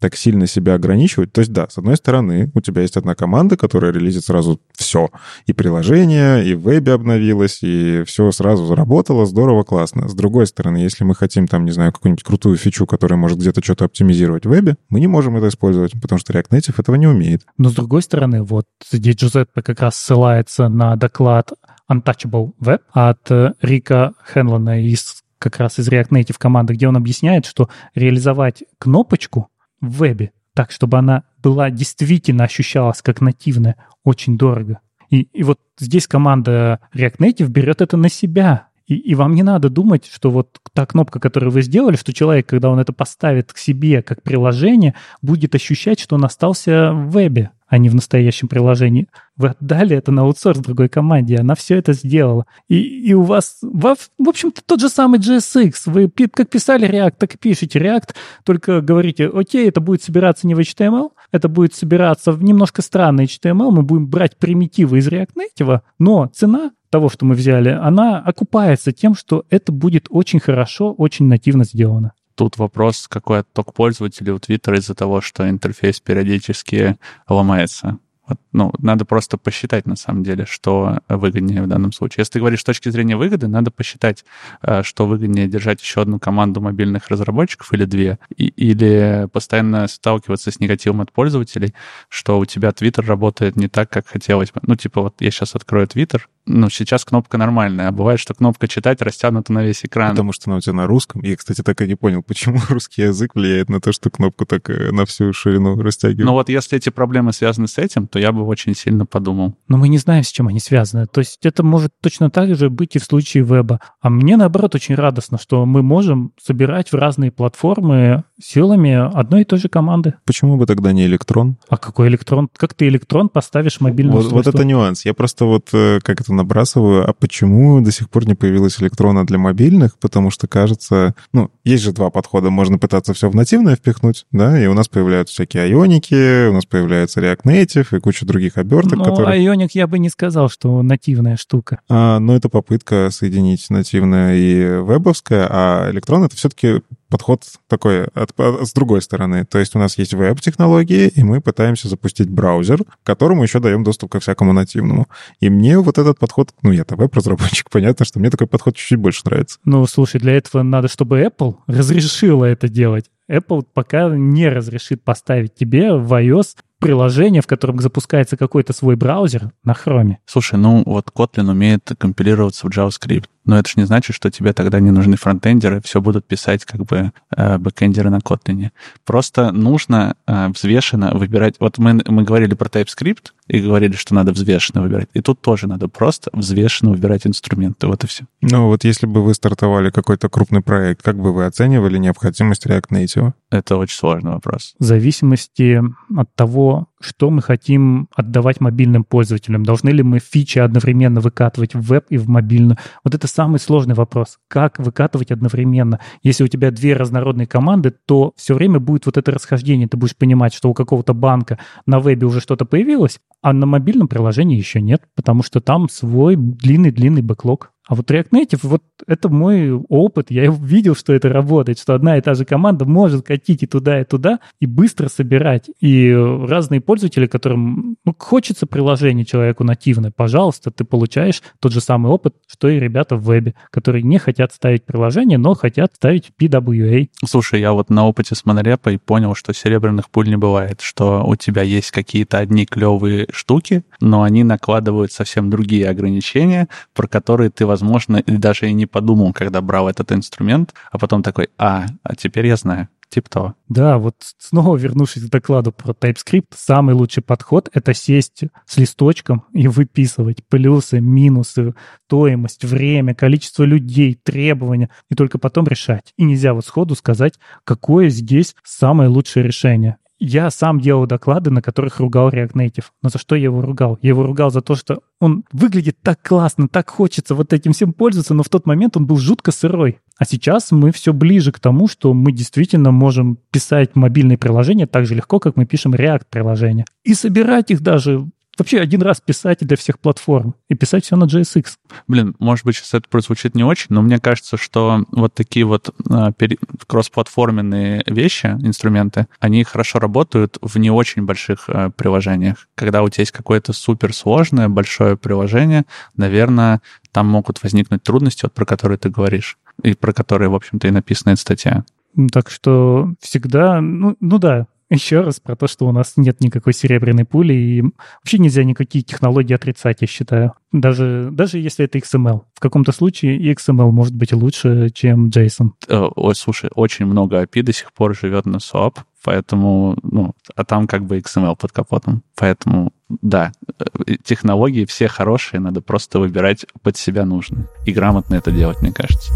так сильно себя ограничивать. То есть, да, с одной стороны, у тебя есть одна команда, которая релизит сразу все. И приложение, и в вебе обновилось, и все сразу заработало, здорово, классно. С другой стороны, если мы хотим там, не знаю, какую-нибудь крутую фичу, которая может где-то что-то оптимизировать в вебе, мы не можем это использовать, потому что React Native этого не умеет. Но с другой стороны, вот здесь как раз ссылается на доклад Untouchable Web от э, Рика Хенлона из как раз из React Native команды, где он объясняет, что реализовать кнопочку в вебе так, чтобы она была действительно ощущалась как нативная, очень дорого. И, и вот здесь команда React Native берет это на себя. И, и вам не надо думать, что вот та кнопка, которую вы сделали, что человек, когда он это поставит к себе как приложение, будет ощущать, что он остался в вебе а не в настоящем приложении. Вы отдали это на аутсорс другой команде, она все это сделала. И, и у вас, в, в общем-то, тот же самый JSX. Вы как писали React, так и пишете React, только говорите, окей, это будет собираться не в HTML, это будет собираться в немножко странный HTML, мы будем брать примитивы из React Native, но цена того, что мы взяли, она окупается тем, что это будет очень хорошо, очень нативно сделано. Тут вопрос, какой отток пользователей у Твиттера из-за того, что интерфейс периодически ломается. Вот, ну, надо просто посчитать, на самом деле, что выгоднее в данном случае. Если ты говоришь с точки зрения выгоды, надо посчитать, э, что выгоднее держать еще одну команду мобильных разработчиков или две, и, или постоянно сталкиваться с негативом от пользователей, что у тебя Твиттер работает не так, как хотелось бы. Ну, типа, вот я сейчас открою Твиттер, ну, сейчас кнопка нормальная, а бывает, что кнопка «Читать» растянута на весь экран. Потому что она у тебя на русском. Я, кстати, так и не понял, почему русский язык влияет на то, что кнопку так э, на всю ширину растягивает. Ну вот если эти проблемы связаны с этим, то я бы очень сильно подумал. Но мы не знаем, с чем они связаны. То есть это может точно так же быть и в случае веба. А мне, наоборот, очень радостно, что мы можем собирать в разные платформы силами одной и той же команды. Почему бы тогда не электрон? А какой электрон? Как ты электрон поставишь мобильное вот, вот это нюанс. Я просто вот э, как это набрасываю. А почему до сих пор не появилась электрона для мобильных? Потому что, кажется, ну, есть же два подхода. Можно пытаться все в нативное впихнуть, да, и у нас появляются всякие айоники, у нас появляется React Native и куча других оберток, ну, которые... айоник я бы не сказал, что нативная штука. А, но это попытка соединить нативное и вебовское, а электрон — это все-таки подход такой от, с другой стороны. То есть у нас есть веб-технологии, и мы пытаемся запустить браузер, которому еще даем доступ ко всякому нативному. И мне вот этот подход, ну, я-то веб-разработчик, понятно, что мне такой подход чуть-чуть больше нравится. Ну, слушай, для этого надо, чтобы Apple разрешила это делать. Apple пока не разрешит поставить тебе в iOS приложение, в котором запускается какой-то свой браузер на Chrome. Слушай, ну вот Kotlin умеет компилироваться в JavaScript. Но это же не значит, что тебе тогда не нужны фронтендеры, все будут писать как бы э, бэкендеры на Kotlin. Просто нужно э, взвешенно выбирать. Вот мы, мы говорили про TypeScript и говорили, что надо взвешенно выбирать. И тут тоже надо просто взвешенно выбирать инструменты. Вот и все. Ну вот если бы вы стартовали какой-то крупный проект, как бы вы оценивали необходимость React Native? Это очень сложный вопрос. В зависимости от того, что мы хотим отдавать мобильным пользователям. Должны ли мы фичи одновременно выкатывать в веб и в мобильную? Вот это самый сложный вопрос. Как выкатывать одновременно? Если у тебя две разнородные команды, то все время будет вот это расхождение. Ты будешь понимать, что у какого-то банка на вебе уже что-то появилось, а на мобильном приложении еще нет, потому что там свой длинный-длинный бэклог. А вот React Native, вот это мой опыт, я видел, что это работает, что одна и та же команда может катить и туда, и туда, и быстро собирать. И разные пользователи, которым ну, хочется приложение человеку нативное, пожалуйста, ты получаешь тот же самый опыт, что и ребята в вебе, которые не хотят ставить приложение, но хотят ставить PWA. Слушай, я вот на опыте с монорепой понял, что серебряных пуль не бывает, что у тебя есть какие-то одни клевые штуки, но они накладывают совсем другие ограничения, про которые ты, возможно, даже и не подумал, когда брал этот инструмент, а потом такой, а, а теперь я знаю. Типа того. Да, вот снова вернувшись к докладу про TypeScript, самый лучший подход — это сесть с листочком и выписывать плюсы, минусы, стоимость, время, количество людей, требования, и только потом решать. И нельзя вот сходу сказать, какое здесь самое лучшее решение. Я сам делал доклады, на которых ругал React Native. Но за что я его ругал? Я его ругал за то, что он выглядит так классно, так хочется вот этим всем пользоваться, но в тот момент он был жутко сырой. А сейчас мы все ближе к тому, что мы действительно можем писать мобильные приложения так же легко, как мы пишем React-приложения. И собирать их даже вообще один раз писать для всех платформ и писать все на JSX. Блин, может быть, сейчас это прозвучит не очень, но мне кажется, что вот такие вот пере... кроссплатформенные вещи, инструменты, они хорошо работают в не очень больших а, приложениях. Когда у тебя есть какое-то суперсложное большое приложение, наверное, там могут возникнуть трудности, вот про которые ты говоришь, и про которые, в общем-то, и написана эта статья. Так что всегда, ну, ну да, еще раз про то, что у нас нет никакой серебряной пули, и вообще нельзя никакие технологии отрицать, я считаю. Даже, даже если это XML. В каком-то случае и XML может быть лучше, чем JSON. Э, ой, слушай, очень много API до сих пор живет на SOAP, поэтому, ну, а там как бы XML под капотом. Поэтому, да, э, технологии все хорошие, надо просто выбирать под себя нужные. И грамотно это делать, мне кажется.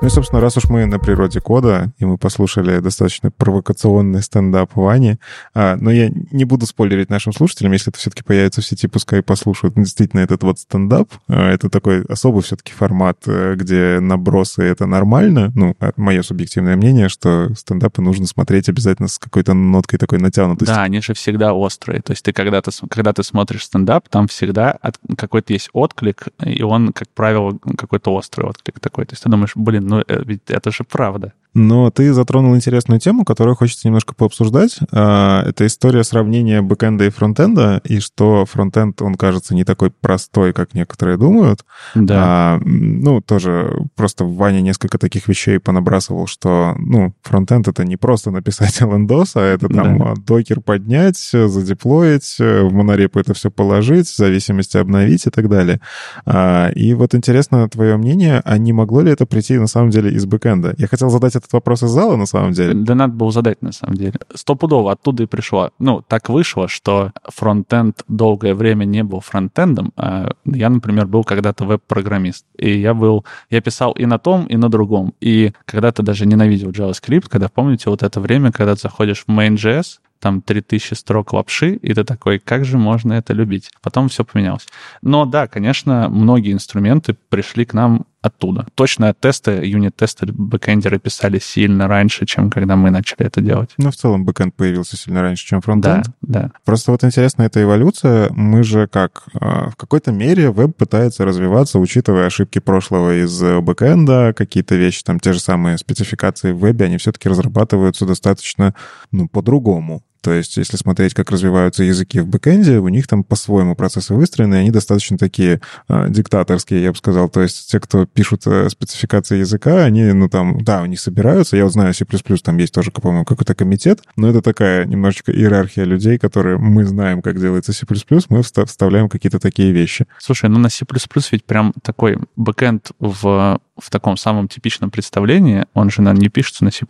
Ну и, собственно, раз уж мы на природе кода, и мы послушали достаточно провокационный стендап Вани, а, но я не буду спойлерить нашим слушателям, если это все-таки появится в сети, пускай послушают действительно этот вот стендап. А, это такой особый все-таки формат, э, где набросы — это нормально. Ну, а, мое субъективное мнение, что стендапы нужно смотреть обязательно с какой-то ноткой такой натянутости. Да, они же всегда острые. То есть ты когда, ты, когда ты смотришь стендап, там всегда какой-то есть отклик, и он, как правило, какой-то острый отклик такой. То есть ты думаешь, блин, ну э, ведь это же правда. Но ты затронул интересную тему, которую хочется немножко пообсуждать. А, это история сравнения бэкэнда и фронтенда, и что фронтенд, он кажется не такой простой, как некоторые думают. Да. А, ну, тоже просто в Ване несколько таких вещей понабрасывал, что, ну, фронтенд — это не просто написать LNDOS, а это там да. докер поднять, задеплоить, в монорепу это все положить, в зависимости обновить и так далее. А, и вот интересно твое мнение, а не могло ли это прийти на самом деле из бэкэнда? Я хотел задать этот вопрос из зала, на самом деле? Да надо было задать, на самом деле. Стопудово оттуда и пришло. Ну, так вышло, что фронтенд долгое время не был фронтендом. А я, например, был когда-то веб-программист. И я был... Я писал и на том, и на другом. И когда-то даже ненавидел JavaScript, когда, помните, вот это время, когда ты заходишь в Main.js, там 3000 строк лапши, и ты такой, как же можно это любить? Потом все поменялось. Но да, конечно, многие инструменты пришли к нам оттуда. Точно тесты, юнит-тесты бэкэндеры писали сильно раньше, чем когда мы начали это делать. Ну, в целом бэкэнд появился сильно раньше, чем фронтенд. Да, да. Просто вот интересно эта эволюция. Мы же как? А, в какой-то мере веб пытается развиваться, учитывая ошибки прошлого из бэкэнда, какие-то вещи, там те же самые спецификации в вебе, они все-таки разрабатываются достаточно, ну, по-другому. То есть, если смотреть, как развиваются языки в бэкэнде, у них там по-своему процессы выстроены, и они достаточно такие э, диктаторские, я бы сказал. То есть, те, кто пишут э, спецификации языка, они, ну, там, да, они собираются. Я вот знаю, C++ там есть тоже, по-моему, какой-то комитет, но это такая немножечко иерархия людей, которые мы знаем, как делается C++, мы вставляем какие-то такие вещи. Слушай, ну на C++ ведь прям такой бэкэнд в в таком самом типичном представлении, он же, наверное, не пишется на C++.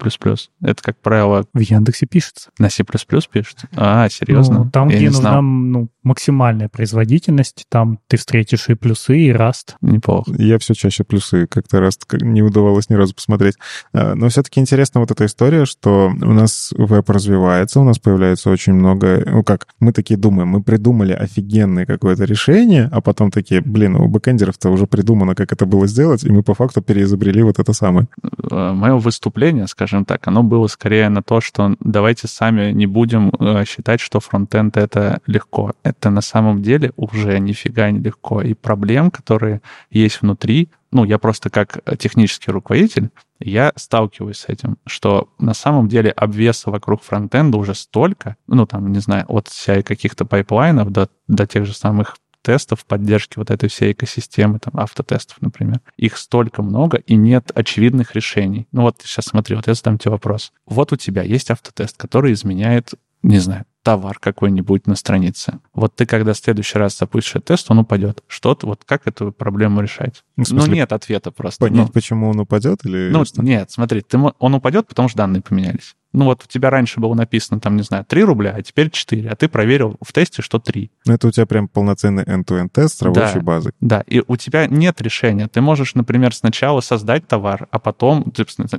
Это, как правило... В Яндексе пишется. На C++ пишется? А, серьезно? Ну, там, Я где нужна ну, максимальная производительность, там ты встретишь и плюсы, и раст. Неплохо. Я все чаще плюсы. Как-то раст не удавалось ни разу посмотреть. А, но все-таки интересна вот эта история, что у нас веб развивается, у нас появляется очень много... Ну как, мы такие думаем, мы придумали офигенное какое-то решение, а потом такие, блин, у бэкэндеров-то уже придумано, как это было сделать, и мы по факту переизобрели вот это самое. Э, Мое выступление, скажем так, оно было скорее на то, что давайте сами не будем э, считать, что фронтенд — это легко. Это на самом деле уже нифига не легко. И проблем, которые есть внутри, ну, я просто как технический руководитель, я сталкиваюсь с этим, что на самом деле обвеса вокруг фронтенда уже столько, ну, там, не знаю, от каких-то пайплайнов до, до тех же самых тестов, поддержки вот этой всей экосистемы, там, автотестов, например. Их столько много, и нет очевидных решений. Ну вот сейчас смотри, вот я задам тебе вопрос. Вот у тебя есть автотест, который изменяет, не знаю, товар какой-нибудь на странице. Вот ты, когда в следующий раз запустишь тест, он упадет. Что ты, вот как эту проблему решать? Ну, ну нет ответа просто. Понять, ну, почему он упадет или... Ну, нет, смотри, ты, он упадет, потому что данные поменялись. Ну вот у тебя раньше было написано, там, не знаю, 3 рубля, а теперь 4, а ты проверил в тесте, что 3. Ну это у тебя прям полноценный end-to-end тест с рабочей да, базой. Да, и у тебя нет решения. Ты можешь, например, сначала создать товар, а потом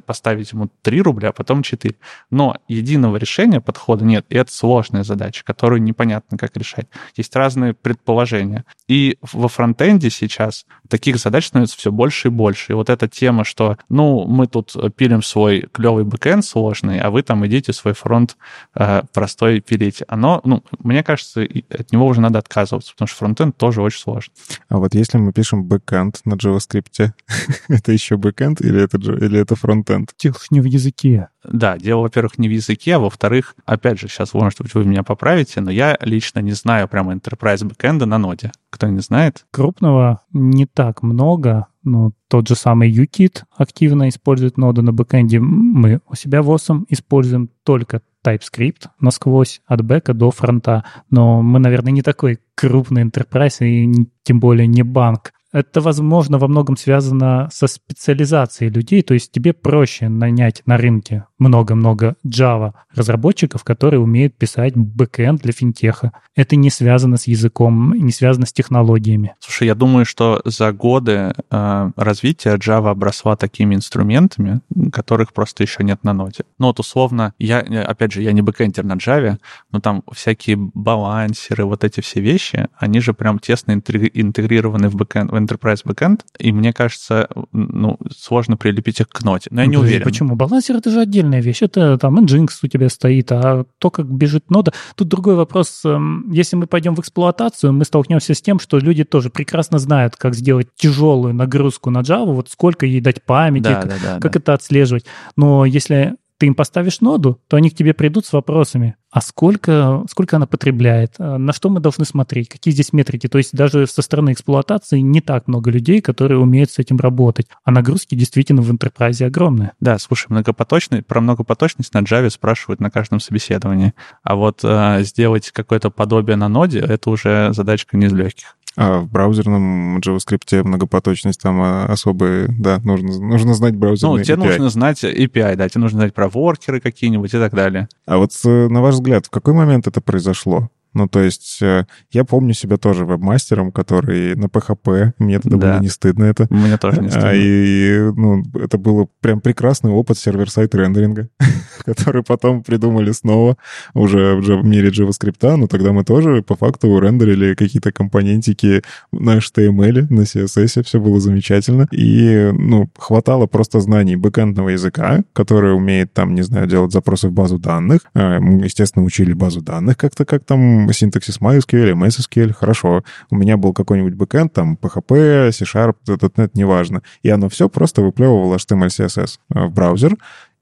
поставить ему 3 рубля, а потом 4. Но единого решения подхода нет, и это сложная задача, которую непонятно, как решать. Есть разные предположения. И во фронтенде сейчас таких задач становится все больше и больше. И вот эта тема, что, ну, мы тут пилим свой клевый бэкэнд сложный, а вы там идите свой фронт э, простой пилите. Оно, ну, мне кажется, от него уже надо отказываться, потому что фронтенд тоже очень сложно. А вот если мы пишем бэкэнд на JavaScript, это еще бэкэнд или это, или это фронтенд? Дело не в языке. Да, дело, во-первых, не в языке, а во-вторых, опять же, сейчас, может быть, вы меня поправите, но я лично не знаю прямо enterprise бэкэнда на ноде. Кто не знает? Крупного не так много, Ну, тот же самый UKIT активно использует ноду на бэкэнде. Мы у себя в OSM используем только TypeScript насквозь от бэка до фронта. Но мы, наверное, не такой крупный enterprise и тем более не банк. Это, возможно, во многом связано со специализацией людей, то есть тебе проще нанять на рынке много-много Java разработчиков, которые умеют писать бэкэнд для финтеха. Это не связано с языком, не связано с технологиями. Слушай, я думаю, что за годы э, развития Java обросла такими инструментами, которых просто еще нет на ноде. Ну вот условно, я, опять же, я не бэкэндер на Java, но там всякие балансеры, вот эти все вещи, они же прям тесно интегрированы в, бэкэнд, в Enterprise Backend, и мне кажется, ну, сложно прилепить их к ноте. Но я не уверен. Почему? Балансер — это же отдельно отдельная вещь. Это там Nginx у тебя стоит, а то, как бежит нода... Тут другой вопрос. Эм, если мы пойдем в эксплуатацию, мы столкнемся с тем, что люди тоже прекрасно знают, как сделать тяжелую нагрузку на Java, вот сколько ей дать памяти, да, как, да, да, как да. это отслеживать. Но если ты им поставишь ноду, то они к тебе придут с вопросами. А сколько, сколько она потребляет? А на что мы должны смотреть? Какие здесь метрики? То есть даже со стороны эксплуатации не так много людей, которые умеют с этим работать. А нагрузки действительно в enterprise огромные. Да, слушай, многопоточный, про многопоточность на Java спрашивают на каждом собеседовании. А вот э, сделать какое-то подобие на ноде, это уже задачка не из легких. А в браузерном JavaScript многопоточность там а, особые, да, нужно, нужно знать браузерный Ну, тебе API. нужно знать API, да, тебе нужно знать про воркеры какие-нибудь и так далее. А вот э, на ваш взгляд, в какой момент это произошло? Ну, то есть э, я помню себя тоже веб-мастером, который на PHP, мне тогда да. было не стыдно это. Мне тоже не а, стыдно. И, ну, это было прям прекрасный опыт сервер-сайт рендеринга, который потом придумали снова уже, в мире JavaScript, но тогда мы тоже по факту рендерили какие-то компонентики на HTML, на CSS, все было замечательно. И, ну, хватало просто знаний бэкэндного языка, который умеет там, не знаю, делать запросы в базу данных. А, мы, естественно, учили базу данных как-то, как там синтаксис MySQL, MSSQL, хорошо. У меня был какой-нибудь бэкэнд, там, PHP, C-Sharp, .NET, неважно. И оно все просто выплевывало HTML, CSS э, в браузер,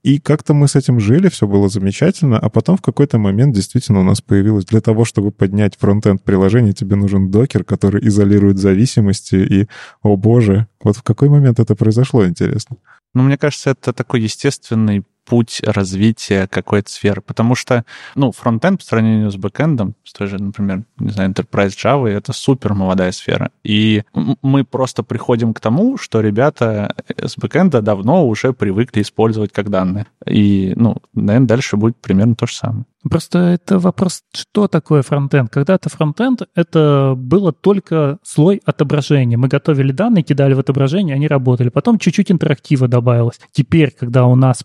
и как-то мы с этим жили, все было замечательно, а потом в какой-то момент действительно у нас появилось, для того, чтобы поднять фронтенд приложения, тебе нужен докер, который изолирует зависимости, и, о боже, вот в какой момент это произошло, интересно? Ну, мне кажется, это такой естественный путь развития какой-то сферы. Потому что, ну, фронтенд по сравнению с бэкэндом, с той же, например, не знаю, Enterprise Java, это супер молодая сфера. И мы просто приходим к тому, что ребята с бэкэнда давно уже привыкли использовать как данные. И, ну, наверное, дальше будет примерно то же самое. Просто это вопрос, что такое фронтенд? Когда-то фронтенд — это было только слой отображения. Мы готовили данные, кидали в отображение, они работали. Потом чуть-чуть интерактива добавилось. Теперь, когда у нас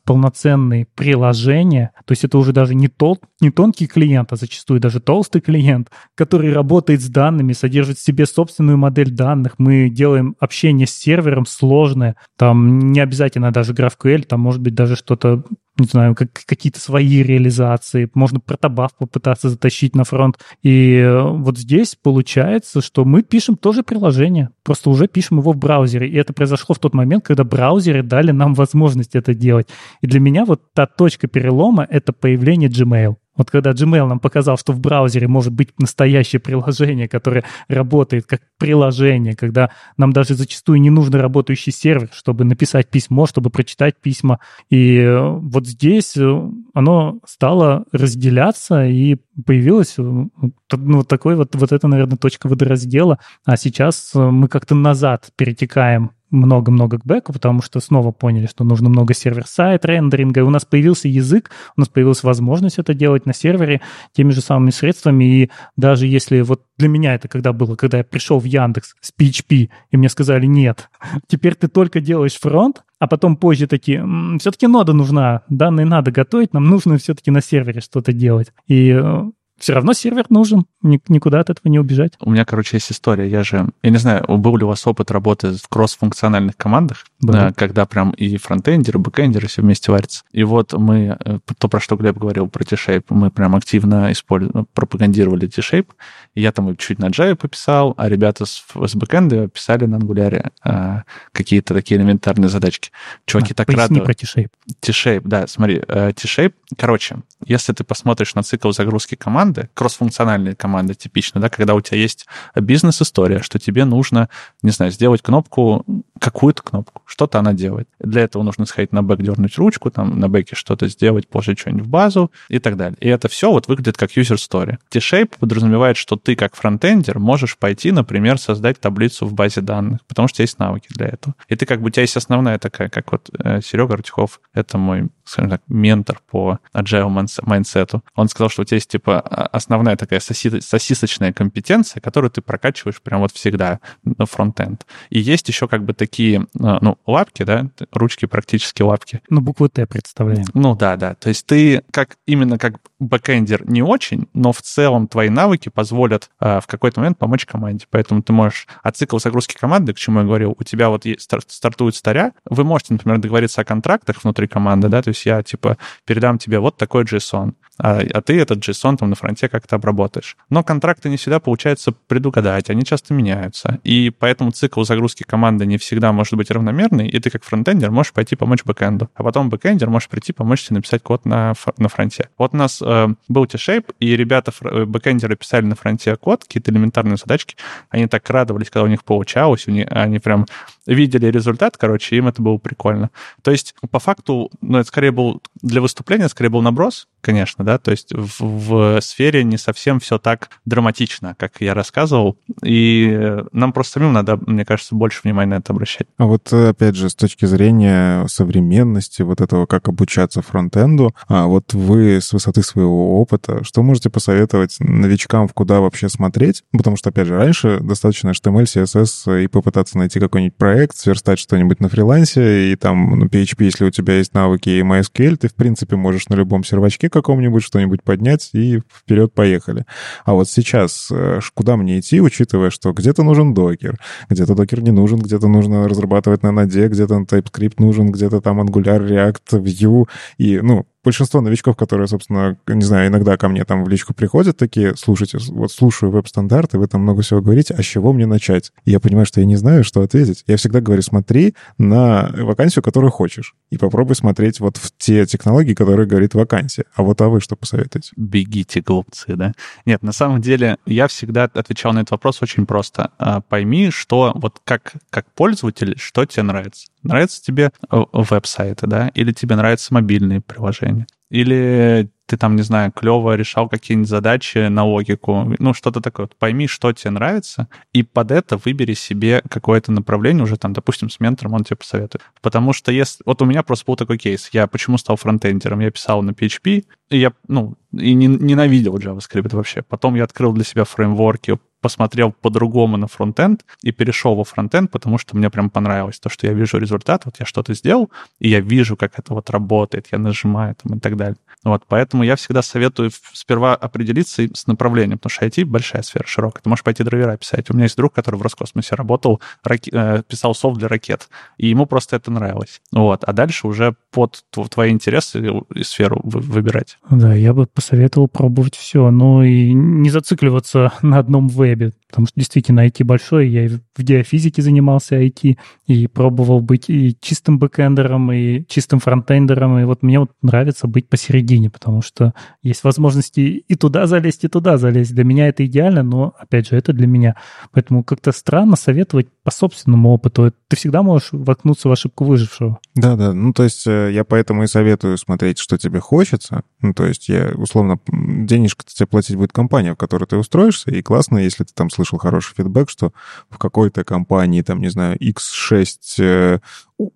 полноценные приложения, то есть это уже даже не, тол не тонкий клиент, а зачастую даже толстый клиент, который работает с данными, содержит в себе собственную модель данных. Мы делаем общение с сервером сложное. Там не обязательно даже GraphQL, там может быть даже что-то не знаю, как, какие-то свои реализации, можно протобаф попытаться затащить на фронт. И э, вот здесь получается, что мы пишем тоже приложение, просто уже пишем его в браузере. И это произошло в тот момент, когда браузеры дали нам возможность это делать. И для меня вот та точка перелома — это появление Gmail. Вот когда Gmail нам показал, что в браузере может быть настоящее приложение, которое работает как приложение, когда нам даже зачастую не нужен работающий сервер, чтобы написать письмо, чтобы прочитать письма. И э, вот здесь э, оно стало разделяться, и появилась э, ну, такой вот, вот это, наверное, точка водораздела. А сейчас мы как-то назад перетекаем много-много к бэку, потому что снова поняли, что нужно много сервер-сайт рендеринга, и у нас появился язык, у нас появилась возможность это делать на сервере теми же самыми средствами, и даже если вот для меня это когда было, когда я пришел в Яндекс с PHP, и мне сказали, нет, теперь ты только делаешь фронт, а потом позже такие, все-таки нода нужна, данные надо готовить, нам нужно все-таки на сервере что-то делать. И э, все равно сервер нужен, никуда от этого не убежать. У меня, короче, есть история. Я же, я не знаю, был ли у вас опыт работы в кросс-функциональных командах, да. когда прям и фронтендеры, и бэкендеры все вместе варятся. И вот мы, э, то, про что Глеб говорил, про T-Shape, мы прям активно использовали, ну, пропагандировали T-Shape. Я там чуть на Java пописал, а ребята с, с бэкенда писали на Angular а, какие-то такие элементарные задачки. Чуваки а, так рады. про T-Shape. T-Shape, да, смотри, э, T-Shape, короче, если ты посмотришь на цикл загрузки команд, команды, кроссфункциональные команды типично, да, когда у тебя есть бизнес-история, что тебе нужно, не знаю, сделать кнопку, какую-то кнопку, что-то она делает. Для этого нужно сходить на бэк, дернуть ручку, там на бэке что-то сделать, положить что-нибудь в базу и так далее. И это все вот выглядит как user story. T-Shape подразумевает, что ты как фронтендер можешь пойти, например, создать таблицу в базе данных, потому что есть навыки для этого. И ты как бы, у тебя есть основная такая, как вот э, Серега Рутюхов, это мой, скажем так, ментор по agile майндсету. Он сказал, что у тебя есть, типа, основная такая сосисочная компетенция, которую ты прокачиваешь прям вот всегда на фронтенд. И есть еще как бы такие, а, ну, лапки, да, ручки практически лапки. Ну, букву Т представляем. Ну, да, да. То есть ты как именно как бэкэндер не очень, но в целом твои навыки позволят а, в какой-то момент помочь команде. Поэтому ты можешь... А цикл загрузки команды, к чему я говорил, у тебя вот есть, стартует story, вы можете, например, договориться о контрактах внутри команды, да, то есть я, типа, передам тебе вот такой JSON, а, а ты этот JSON там на фронте как-то обработаешь. Но контракты не всегда получается предугадать, они часто меняются. И поэтому цикл загрузки команды не всегда может быть равномерный, и ты как фронтендер можешь пойти помочь бэкэнду. А потом бэкэндер может прийти помочь тебе написать код на, на фронте. Вот у нас э, был T-Shape, и ребята, э, бэкэндеры писали на фронте код, какие-то элементарные задачки. Они так радовались, когда у них получалось, у них, они прям видели результат, короче, им это было прикольно. То есть, по факту, ну, это скорее был для выступления, скорее был наброс, конечно, да, то есть в, в сфере не совсем все так драматично, как я рассказывал, и нам просто самим надо, мне кажется, больше внимания на это обращать. А вот, опять же, с точки зрения современности, вот этого, как обучаться фронтенду, а вот вы с высоты своего опыта, что можете посоветовать новичкам, в куда вообще смотреть? Потому что, опять же, раньше достаточно HTML, CSS и попытаться найти какой-нибудь проект, сверстать что-нибудь на фрилансе, и там, ну, PHP, если у тебя есть навыки и MySQL, ты, в принципе, можешь на любом сервачке каком-нибудь что-нибудь поднять и вперед поехали. А вот сейчас э, куда мне идти, учитывая, что где-то нужен докер, где-то докер не нужен, где-то нужно разрабатывать на Node, где-то TypeScript нужен, где-то там Angular, React, Vue, и, ну, большинство новичков, которые, собственно, не знаю, иногда ко мне там в личку приходят, такие, слушайте, вот слушаю веб-стандарты, вы там много всего говорите, а с чего мне начать? И я понимаю, что я не знаю, что ответить. Я всегда говорю, смотри на вакансию, которую хочешь, и попробуй смотреть вот в те технологии, которые говорит вакансия. А вот а вы что посоветуете? Бегите, глупцы, да? Нет, на самом деле я всегда отвечал на этот вопрос очень просто. А, пойми, что вот как, как пользователь, что тебе нравится. Нравятся тебе э, веб-сайты, да, или тебе нравятся мобильные приложения, или ты там, не знаю, клево решал какие-нибудь задачи на логику, ну, что-то такое. Пойми, что тебе нравится, и под это выбери себе какое-то направление уже там, допустим, с ментором он тебе посоветует. Потому что если... Вот у меня просто был такой кейс. Я почему стал фронтендером? Я писал на PHP, и я, ну, и ненавидел JavaScript вообще. Потом я открыл для себя фреймворки, посмотрел по-другому на фронтенд и перешел во фронтенд, потому что мне прям понравилось то, что я вижу результат, вот я что-то сделал, и я вижу, как это вот работает, я нажимаю там и так далее. Вот, поэтому я всегда советую сперва определиться с направлением, потому что IT — большая сфера, широкая. Ты можешь пойти драйвера писать. У меня есть друг, который в Роскосмосе работал, раки... Э, писал софт для ракет, и ему просто это нравилось. Вот, а дальше уже под твои интересы и сферу выбирать. Да, я бы посоветовал пробовать все, но и не зацикливаться на одном вебе, потому что действительно IT большой, я и в геофизике занимался IT, и пробовал быть и чистым бэкэндером, и чистым фронтендером, и вот мне вот нравится быть посередине, потому что есть возможности и туда залезть, и туда залезть. Для меня это идеально, но, опять же, это для меня. Поэтому как-то странно советовать по собственному опыту. Ты всегда можешь воткнуться в ошибку выжившего. Да-да, ну то есть э, я поэтому и советую смотреть, что тебе хочется. Ну то есть я, условно, денежка тебе платить будет компания, в которой ты устроишься, и классно, если ты там слышал хороший фидбэк, что в какой-то компании, там, не знаю, X6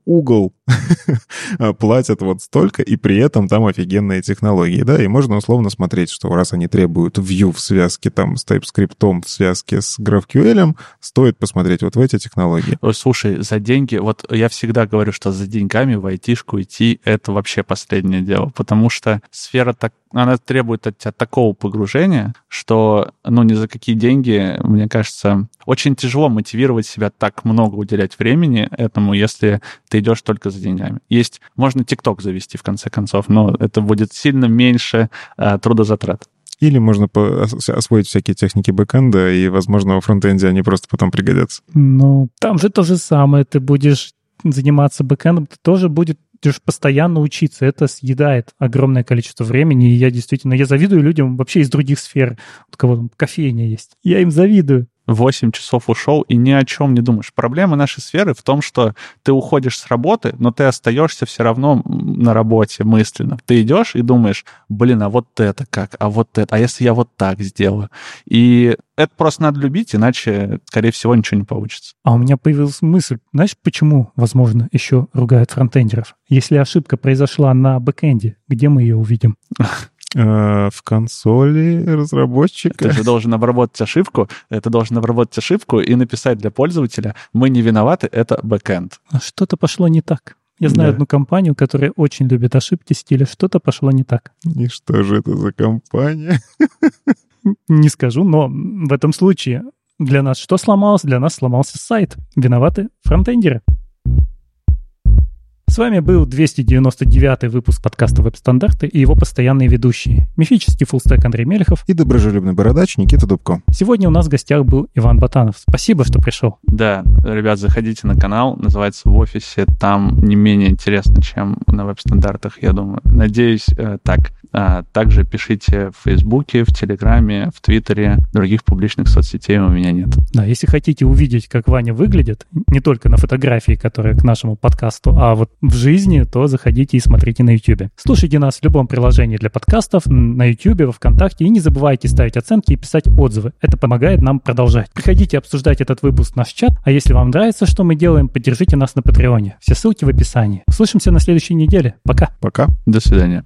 угол платят вот столько, и при этом там офигенные технологии, да, и можно условно смотреть, что раз они требуют Vue в связке там с TypeScript, в связке с GraphQL, стоит посмотреть вот в эти технологии. Слушай, за деньги, вот я всегда говорю, что за деньгами в айтишку идти — это вообще последнее дело, потому что сфера так она требует от тебя такого погружения, что, ну, ни за какие деньги, мне кажется, очень тяжело мотивировать себя так много уделять времени этому, если ты идешь только за деньгами. Есть, можно ТикТок завести, в конце концов, но это будет сильно меньше а, трудозатрат. Или можно освоить всякие техники бэкэнда, и, возможно, во фронтенде они просто потом пригодятся. Ну, там же то же самое. Ты будешь заниматься бэкэндом, то тоже будет Ты же постоянно учиться, это съедает огромное количество времени, и я действительно, я завидую людям вообще из других сфер, у кого там кофейня есть. Я им завидую. 8 часов ушел и ни о чем не думаешь. Проблема нашей сферы в том, что ты уходишь с работы, но ты остаешься все равно на работе мысленно. Ты идешь и думаешь, блин, а вот это как, а вот это, а если я вот так сделаю? И это просто надо любить, иначе, скорее всего, ничего не получится. А у меня появилась мысль, знаешь, почему, возможно, еще ругают фронтендеров? Если ошибка произошла на бэкэнде, где мы ее увидим? Э, в консоли разработчика. Ты же должен обработать ошибку, ты должен обработать ошибку и написать для пользователя, мы не виноваты, это бэкэнд. А что-то пошло не так. Я знаю да. одну компанию, которая очень любит ошибки в стиле. Что-то пошло не так. И что же это за компания? Не скажу, но в этом случае для нас что сломалось? Для нас сломался сайт. Виноваты фронтендеры. С вами был 299 выпуск подкаста «Веб-стандарты» и его постоянные ведущие. Мифический фуллстек Андрей Мелехов и доброжелюбный бородач Никита Дубко. Сегодня у нас в гостях был Иван Батанов. Спасибо, что пришел. Да, ребят, заходите на канал, называется «В офисе». Там не менее интересно, чем на веб-стандартах, я думаю. Надеюсь, э, так. А также пишите в Фейсбуке, в Телеграме, в Твиттере. Других публичных соцсетей у меня нет. Да, если хотите увидеть, как Ваня выглядит, не только на фотографии, которые к нашему подкасту, а вот в жизни, то заходите и смотрите на YouTube. Слушайте нас в любом приложении для подкастов, на YouTube, во ВКонтакте, и не забывайте ставить оценки и писать отзывы. Это помогает нам продолжать. Приходите обсуждать этот выпуск в наш чат, а если вам нравится, что мы делаем, поддержите нас на Патреоне. Все ссылки в описании. Услышимся на следующей неделе. Пока. Пока. До свидания.